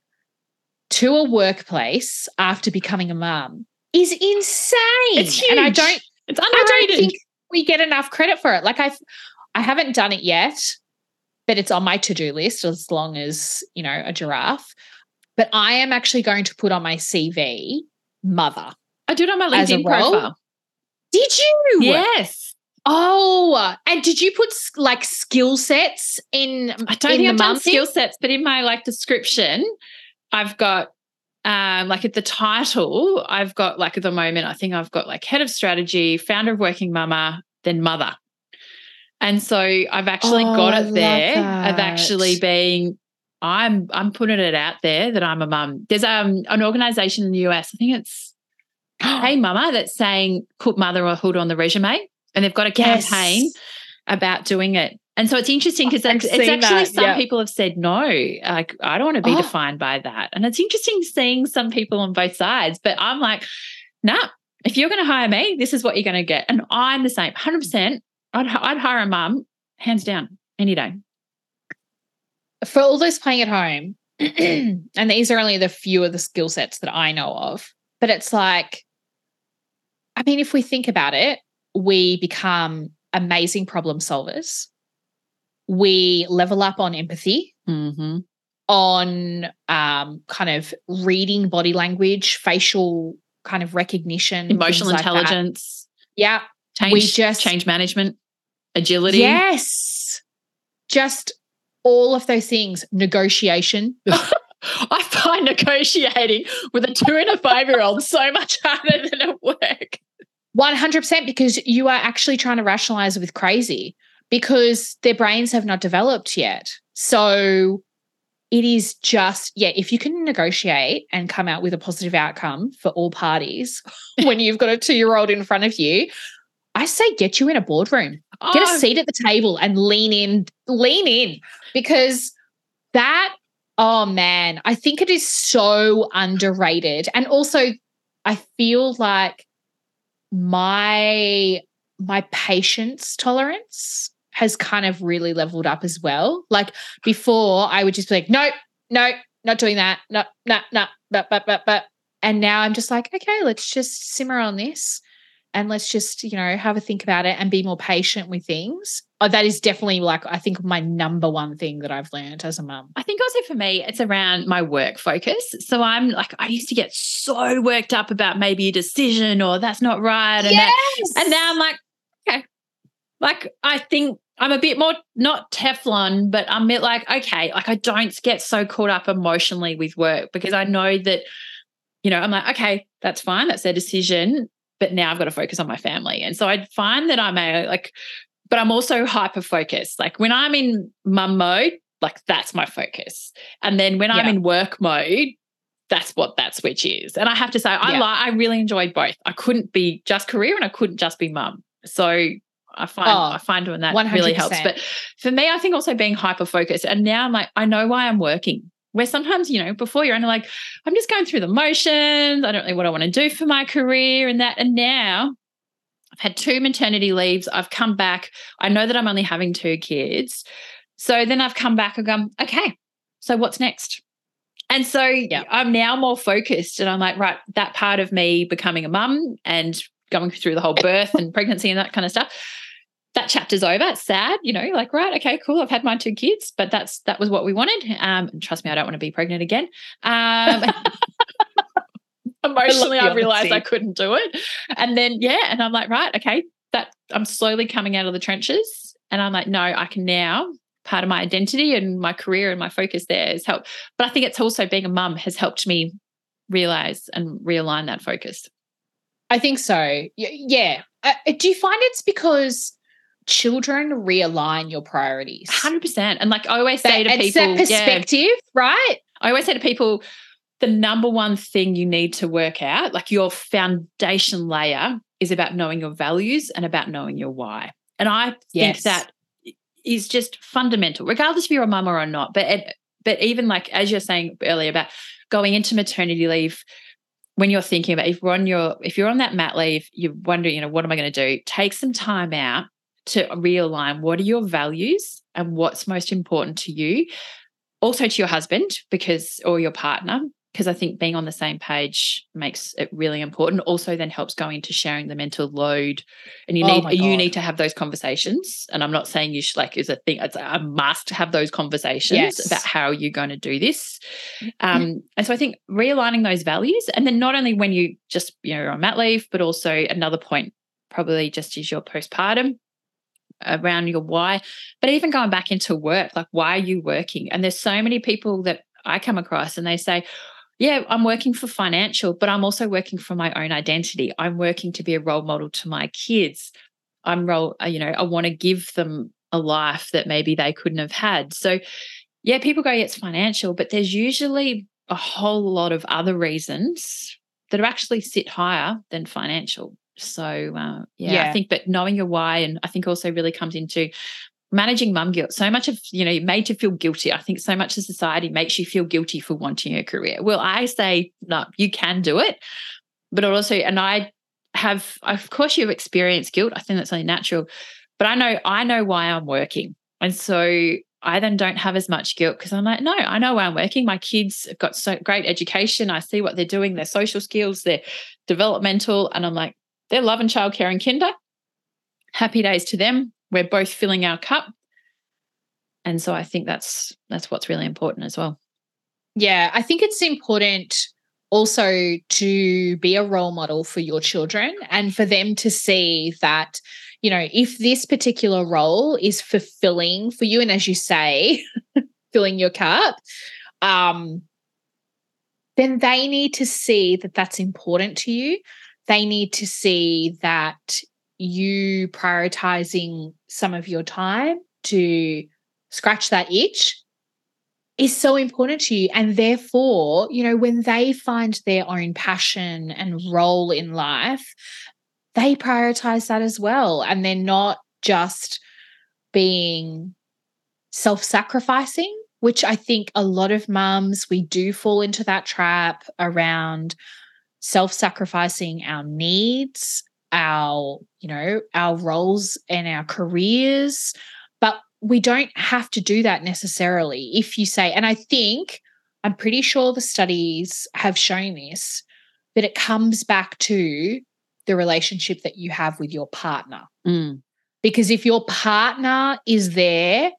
to a workplace after becoming a mum is insane. It's huge. And I don't it's underrated. I don't think we get enough credit for it. Like I've I haven't done it yet but it's on my to-do list as long as, you know, a giraffe. But I am actually going to put on my CV mother. I do it on my LinkedIn profile. Did you? Yes. Oh, and did you put like skill sets in? I don't in think I've done skill sets, but in my like description, I've got um, like at the title, I've got like at the moment, I think I've got like head of strategy, founder of Working Mumma, then mother. And so I've actually oh, got it there that. of actually being I'm I'm putting it out there that I'm a mum. There's um an organization in the US, I think it's Hey Mama, that's saying put motherhood on the resume. And they've got a campaign yes. about doing it. And so it's interesting because it's, it's actually that. some yeah. people have said no, like I don't want to be oh. defined by that. And it's interesting seeing some people on both sides. But I'm like, nah, if you're going to hire me, this is what you're going to get. And I'm the same, 100%. I'd, I'd hire a mum, hands down, any day. For all those playing at home, and these are only the few of the skill sets that I know of, but it's like, I mean, if we think about it, we become amazing problem solvers. We level up on empathy, mm-hmm. on um, kind of reading body language, facial kind of recognition, emotional intelligence. Like yeah, change, we just change management, agility. Yes. Just all of those things. Negotiation. I find negotiating with a two and a five year old so much harder than at work. 100% because you are actually trying to rationalize with crazy because their brains have not developed yet. So it is just, yeah, if you can negotiate and come out with a positive outcome for all parties when you've got a two year old in front of you, I say get you in a boardroom, oh. get a oh. seat at the table and lean in, lean in because that, oh man, I think it is so underrated. And also, I feel like my my patience tolerance has kind of really leveled up as well. Like before, I would just be like, nope, nope, not doing that. No, no, no, but, but, but, but. And now I'm just like, okay, let's just simmer on this and let's just, you know, have a think about it and be more patient with things. Oh, that is definitely like, I think my number one thing that I've learned as a mum. I think also for me, it's around my work focus. So I'm like, I used to get so worked up about maybe a decision or that's not right. And, yes! that, and now I'm like, okay. Like, I think I'm a bit more not Teflon, but I'm bit like, okay, like I don't get so caught up emotionally with work because I know that, you know, I'm like, okay, that's fine. That's their decision. But now I've got to focus on my family. And so I find that I'm a like, but I'm also hyper focused. Like when I'm in mum mode, like that's my focus. And then when yeah. I'm in work mode, that's what that switch is. And I have to say, I yeah. like I really enjoyed both. I couldn't be just career and I couldn't just be mum. So I find oh, I find doing that 100%. really helps. But for me, I think also being hyper focused. And now I'm like, I know why I'm working. Where sometimes, you know, before you're only like, I'm just going through the motions. I don't know what I want to do for my career and that. And now I've had two maternity leaves. I've come back. I know that I'm only having two kids. So then I've come back and gone, okay, so what's next? And so yeah. I'm now more focused and I'm like, right, that part of me becoming a mum and going through the whole birth and pregnancy and that kind of stuff that chapter's over. It's sad, you know, like, right, okay, cool. I've had my two kids, but that's that was what we wanted. Um, trust me, I don't want to be pregnant again. Um emotionally, I, I realized I couldn't do it. And then, yeah, and I'm like, right, okay, that I'm slowly coming out of the trenches. And I'm like, no, I can now part of my identity and my career and my focus there is help. But I think it's also being a mum has helped me realize and realign that focus. I think so. Yeah. Uh, do you find it's because children realign your priorities? 100%. And like I always say that, to people, that perspective, yeah, right? I always say to people, the number one thing you need to work out, like your foundation layer, is about knowing your values and about knowing your why. And I yes. think that is just fundamental, regardless if you're a mum or not. But it, but even like as you're saying earlier about going into maternity leave, when you're thinking about if you're on your if you're on that mat leave, you're wondering, you know, what am I going to do? Take some time out to realign what are your values and what's most important to you. Also to your husband, because or your partner, because I think being on the same page makes it really important. Also, then helps going into sharing the mental load, and you oh need you need to have those conversations. And I'm not saying you should like is a thing; it's a must have those conversations yes. about how you're going to do this. Mm-hmm. Um, and so I think realigning those values, and then not only when you just you know on mat leave, but also another point probably just is your postpartum around your why but even going back into work like why are you working and there's so many people that i come across and they say yeah, I'm working for financial, but I'm also working for my own identity. I'm working to be a role model to my kids. I'm role, uh, you know, I want to give them a life that maybe they couldn't have had. So, yeah, people go, yeah, it's financial, but there's usually a whole lot of other reasons that actually sit higher than financial. So, uh, yeah, yeah, I think, but knowing your why, and I think also really comes into managing mum guilt. So much of you know you're made to feel guilty i think so much of society makes you feel guilty for wanting a career. Well i say no you can do it but also and i have of course you've experienced guilt i think that's only natural but i know i know why i'm working. And so i then don't have as much guilt because i'm like no i know why i'm working. My kids have got so great education. I see what they're doing their social skills their developmental and i'm like they're loving childcare and kinder. Happy days to them. We're both filling our cup. And so i think that's that's what's really important as well. Yeah i think it's important also to be a role model for your children and for them to see that you know if this particular role is fulfilling for you and as you say filling your cup um then they need to see that that's important to you they need to see that you prioritizing some of your time to scratch that itch is so important to you. And therefore, you know, when they find their own passion and role in life, they prioritize that as well. And they're not just being self sacrificing, which I think a lot of mums, we do fall into that trap around self sacrificing our needs, our, you know, our roles and our careers. But we don't have to do that necessarily. If you say, and I think I'm pretty sure the studies have shown this, that it comes back to the relationship that you have with your partner. Mm. Because if your partner is there,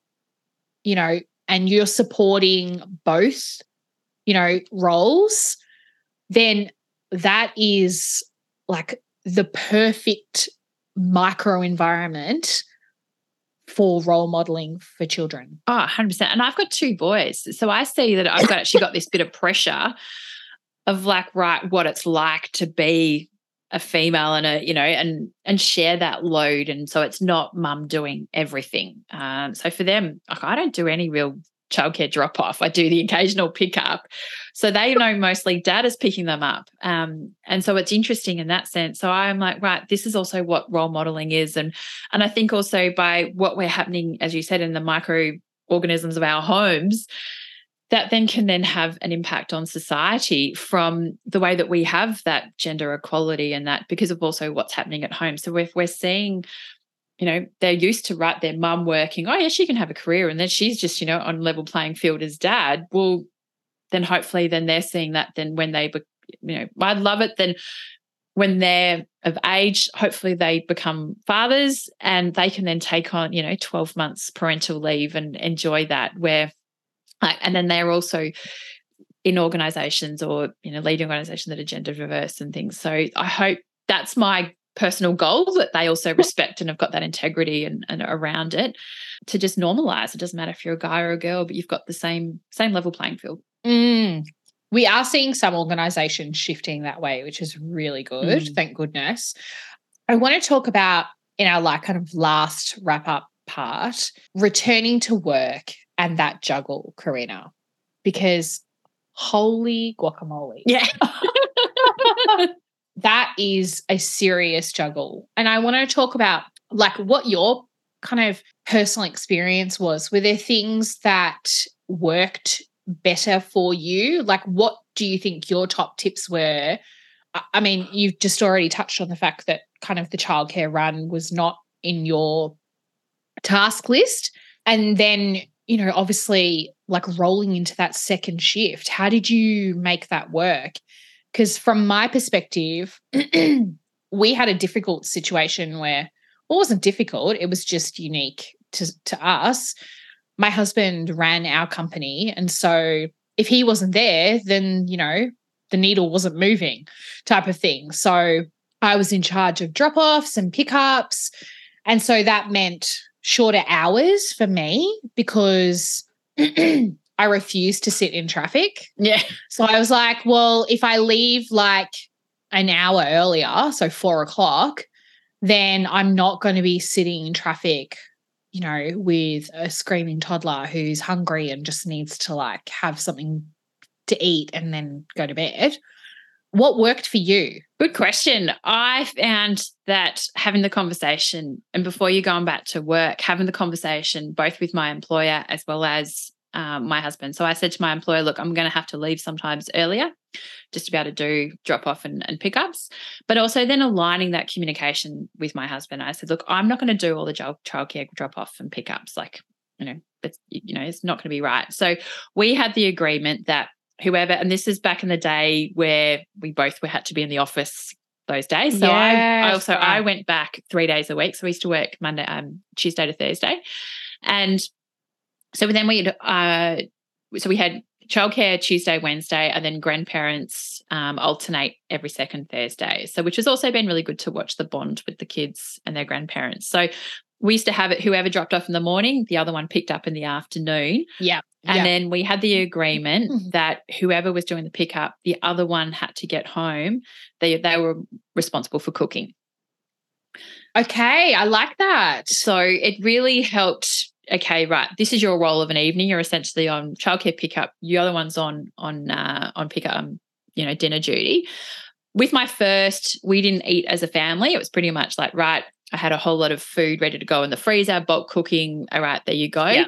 you know, and you're supporting both, you know, roles, then that is like the perfect micro environment for role modeling for children. Oh, 100%. And I've got two boys. So I see that I've got actually got this bit of pressure of like, right, what it's like to be a female and a, you know, and and share that load. And so it's not mum doing everything. Um, so for them, like I don't do any real childcare drop off. I do the occasional pickup. So they know mostly dad is picking them up. Um, and so it's interesting in that sense. So I'm like, right, this is also what role modeling is. And and I think also by what we're happening, as you said, in the microorganisms of our homes, that then can then have an impact on society from the way that we have that gender equality and that because of also what's happening at home. So if we're seeing you know, they're used to right their mum working, oh yeah, she can have a career. And then she's just, you know, on level playing field as dad. Well, then hopefully then they're seeing that then when they, you know, I'd love it then when they're of age, hopefully they become fathers and they can then take on, you know, 12 months parental leave and enjoy that where, and then they're also in organizations or, you know, leading organizations that are gender diverse and things. So I hope that's my personal goal that they also respect and have got that integrity and, and around it to just normalize. It doesn't matter if you're a guy or a girl, but you've got the same same level playing field. Mm. We are seeing some organizations shifting that way, which is really good. Mm. Thank goodness. I want to talk about in our like kind of last wrap up part, returning to work and that juggle, Carina, because holy guacamole. Yeah. that is a serious juggle. And I want to talk about like what your kind of personal experience was. Were there things that worked better for you? Like, what do you think your top tips were? I mean, you've just already touched on the fact that kind of the childcare run was not in your task list. And then, you know, obviously, like rolling into that second shift, how did you make that work? Because from my perspective, we had a difficult situation where well, it wasn't difficult, it was just unique to, to us. My husband ran our company. And so if he wasn't there, then, you know, the needle wasn't moving type of thing. So I was in charge of drop offs and pickups. And so that meant shorter hours for me because I refuse to sit in traffic. Yeah. So I was like, well, if I leave like an hour earlier, so four o'clock, then I'm not going to be sitting in traffic, you know, with a screaming toddler who's hungry and just needs to like have something to eat and then go to bed. What worked for you? Good question. I found that having the conversation and before you going back to work, having the conversation both with my employer as well as um, my husband. So I said to my employer, look, I'm going to have to leave sometimes earlier just to be able to do drop off and, and pickups. But also then aligning that communication with my husband. I said, look, I'm not going to do all the child childcare drop off and pickups. Like, you know, it's, you know, it's not going to be right. So we had the agreement that whoever, and this is back in the day where we both were had to be in the office those days. So yes. I, I, also I went back three days a week. So we used to work Monday, um, Tuesday to Thursday. And so then we uh so we had childcare Tuesday, Wednesday, and then grandparents um, alternate every second Thursday. So, which has also been really good to watch the bond with the kids and their grandparents. So, we used to have it whoever dropped off in the morning, the other one picked up in the afternoon. Yeah. And yeah. then we had the agreement Mhm. that whoever was doing the pickup, the other one had to get home. They they were responsible for cooking. Okay, I like that. So it really helped. Okay, right. This is your role of an evening. You're essentially on childcare pickup. You're the one's on on uh, on pickup. Um, you know, dinner duty. With my first, we didn't eat as a family. It was pretty much like right. I had a whole lot of food ready to go in the freezer, bulk cooking. All right, there you go. Yeah.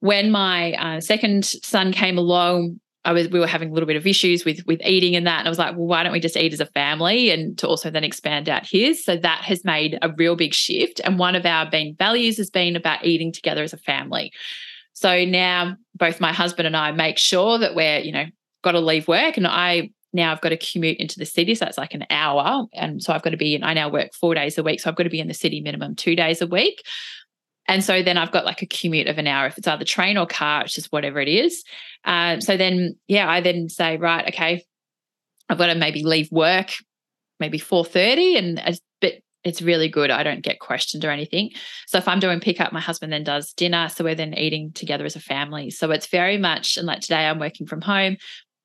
When my uh, second son came along, I was we were having a little bit of issues with with eating and that, and I was like, well, why don't we just eat as a family, and to also then expand out his. So that has made a real big shift. And one of our main values has been about eating together as a family. So now both my husband and I make sure that we're you know got to leave work, and I now I've got to commute into the city, so that's like an hour, and so I've got to be in. I now work four days a week, so I've got to be in the city minimum two days a week. And so then I've got like a commute of an hour if it's either train or car, it's just whatever it is. Um, so then, yeah, I then say, right, okay, I've got to maybe leave work, maybe four thirty, and as, but it's really good. I don't get questioned or anything. So if I'm doing pickup, my husband then does dinner, so we're then eating together as a family. So it's very much, and like today I'm working from home.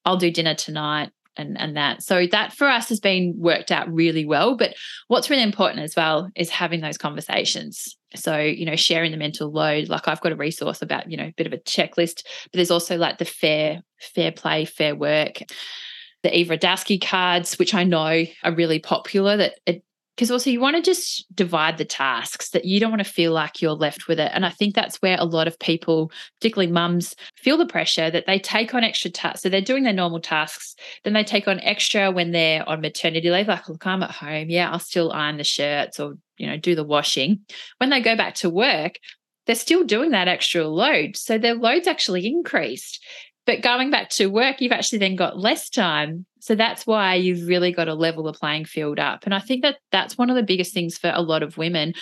I'll do dinner tonight and and that. So that for us has been worked out really well. But what's really important as well is having those conversations. So, you know, sharing the mental load. Like I've got a resource about, you know, a bit of a checklist, but there's also like the fair, fair play, fair work. The Eva cards, which I know are really popular, that it because also you want to just divide the tasks that you don't want to feel like you're left with it. And I think that's where a lot of people, particularly mums, feel the pressure that they take on extra tasks. So they're doing their normal tasks, then they take on extra when they're on maternity leave. Like, look, I'm at home. Yeah, I'll still iron the shirts or, you know, do the washing. When they go back to work, they're still doing that extra load. So their load's actually increased. But going back to work, you've actually then got less time. So that's why you've really got to level the playing field up. And I think that that's one of the biggest things for a lot of women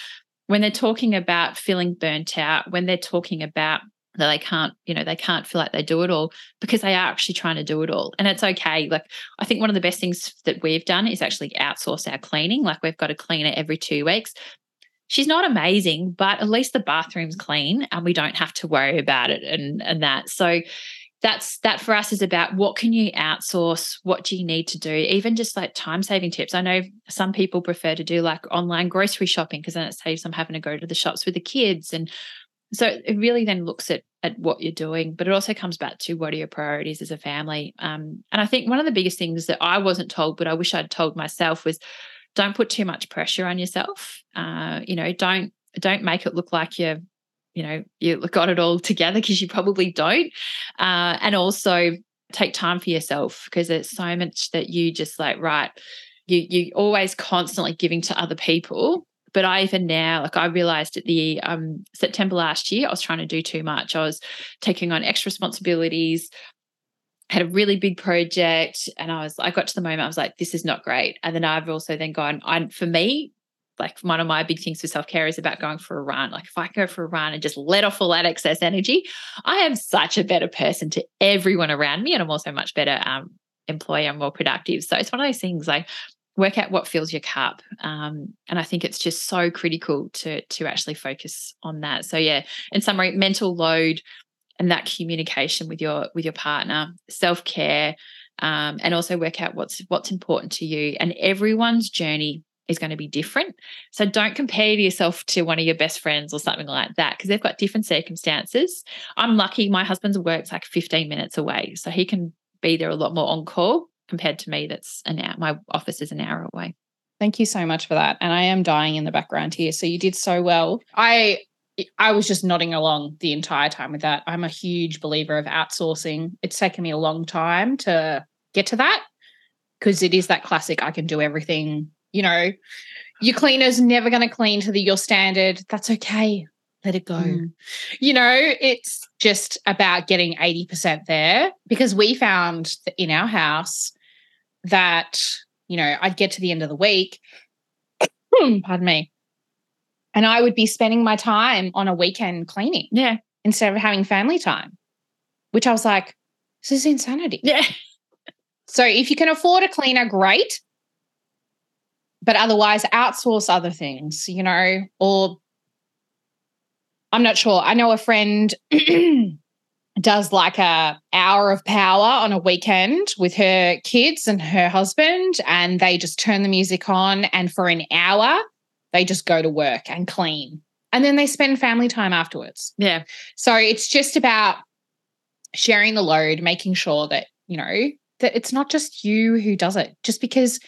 when they're talking about feeling burnt out, when they're talking about that they can't, you know, they can't feel like they do it all because they are actually trying to do it all. And it's okay. Like, I think one of the best things that we've done is actually outsource our cleaning. Like, we've got a cleaner every two weeks. She's not amazing, but at least the bathroom's clean and we don't have to worry about it and, and that. So, that's that for us is about what can you outsource? What do you need to do? Even just like time saving tips. I know some people prefer to do like online grocery shopping because then it saves them having to go to the shops with the kids. And so it really then looks at at what you're doing but it also comes back to what are your priorities as a family. Um, and i think one of the biggest things that i wasn't told but i wish i'd told myself was don't put too much pressure on yourself. Uh, you know don't don't make it look like you're you know you got it all together because you probably don't uh, and also take time for yourself because there's so much that you just like right you you always constantly giving to other people but I even now, like I realized at the um, September last year, I was trying to do too much. I was taking on extra responsibilities, had a really big project, and I was, I got to the moment I was like, this is not great. And then I've also then gone, I for me, like one of my big things for self-care is about going for a run. Like if I go for a run and just let off all that excess energy, I am such a better person to everyone around me. And I'm also a much better um, employee. I'm more productive. So it's one of those things like work out what fills your cup. Um, and I think it's just so critical to to actually focus on that. So yeah, in summary, mental load and that communication with your with your partner, self-care, um, and also work out what's what's important to you. And everyone's journey is going to be different. So don't compare yourself to one of your best friends or something like that because they've got different circumstances. I'm lucky my husband's work's like 15 minutes away. So he can be there a lot more on call compared to me that's an hour. My office is an hour away. Thank you so much for that. And I am dying in the background here. So you did so well. I I was just nodding along the entire time with that. I'm a huge believer of outsourcing. It's taken me a long time to get to that because it is that classic I can do everything you know, your cleaner's never going to clean to the your standard. That's okay. Let it go. Mm. You know, it's just about getting 80% there because we found that in our house that, you know, I'd get to the end of the week, pardon me, and I would be spending my time on a weekend cleaning. Yeah. Instead of having family time, which I was like, This is insanity. Yeah. So if you can afford a cleaner, great. But otherwise, outsource other things, you know, or I'm not sure. I know a friend does like a hour of power on a weekend with her kids and her husband and they just turn the music on and for an hour they just go to work and clean and then they spend family time afterwards Yeah. so it's just about sharing the load making sure that you know that it's not just you who does it just because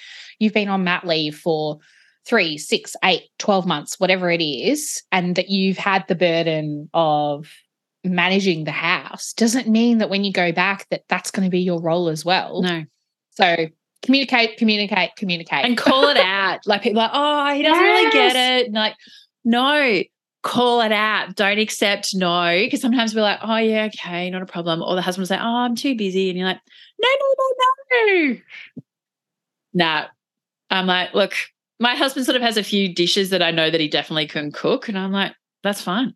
you've been on mat leave for three six eight 12 months whatever it is and that you've had the burden of managing the house doesn't mean that when you go back that that's going to be your role as well No. so communicate communicate communicate And call it out. Like people are like, oh, he doesn't really get it. And like, no, call it out. Don't accept no. Because sometimes we're like, oh yeah, okay, not a problem. Or the husband's like, oh, I'm too busy. And you're like, no, no, no, no. Nah. I'm like, look, my husband sort of has a few dishes that I know that he definitely can cook. And I'm like, that's fine.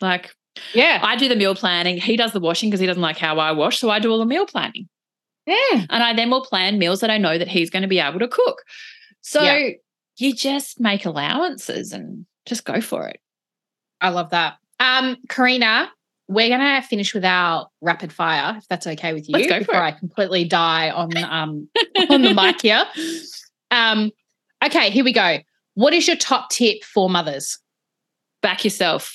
Like, yeah I do the meal planning. He does the washing because he doesn't like how I wash. So I do all the meal planning. yeah And I then will plan meals that I know that he's going to be able to cook. So Yeah. you just make allowances and just go for it. I love that. Um, Carina, we're gonna finish with our rapid fire, if that's okay with you. Let's go for before it. I completely die on um on the mic here. Um, okay, here we go. What is your top tip for mothers? Back yourself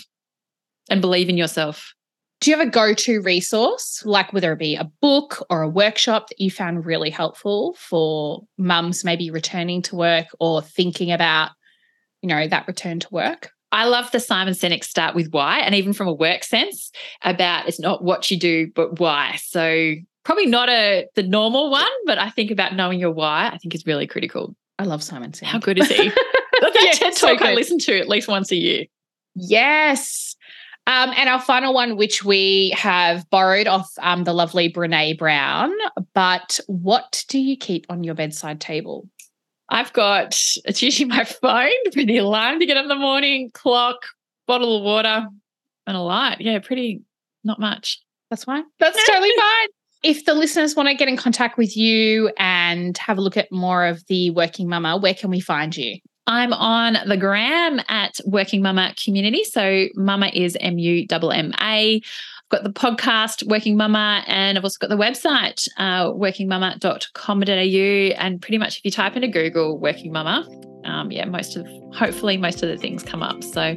and believe in yourself. Do you have a go-to resource, like whether it be a book or a workshop that you found really helpful for mums maybe returning to work or thinking about, you know, that return to work? I love the Simon Sinek start with why, and even from a work sense, about it's not what you do, but why. So probably not a the normal one, but I think about knowing your why, I think is really critical. I love Simon Sinek. How good is he? That's Yeah, a TED so talk I listen to at least once a year. Yes. Um, and our final one, which we have borrowed off um, the lovely Brene Brown. But what do you keep on your bedside table? I've got it's usually my phone for the alarm to get up in the morning, clock, bottle of water, and a light. Yeah, pretty not much. That's fine. That's totally fine. If the listeners want to get in contact with you and have a look at more of the Working Mumma, where can we find you? I'm on the gram at Working Mumma Community. So Mumma is M U M M A. I've got the podcast Working Mumma, and I've also got the website uh, workingmumma.com.au. And pretty much if you type into Google Working Mumma, um, yeah, most of hopefully most of the things come up. So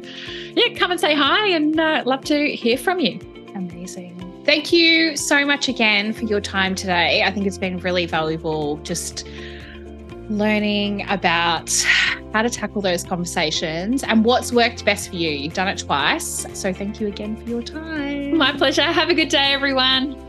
yeah, come and say hi, and uh, love to hear from you. Amazing. Thank you so much again for your time today. I think it's been really valuable just learning about how to tackle those conversations and what's worked best for you. You've done it twice. So thank you again for your time. My pleasure. Have a good day, everyone.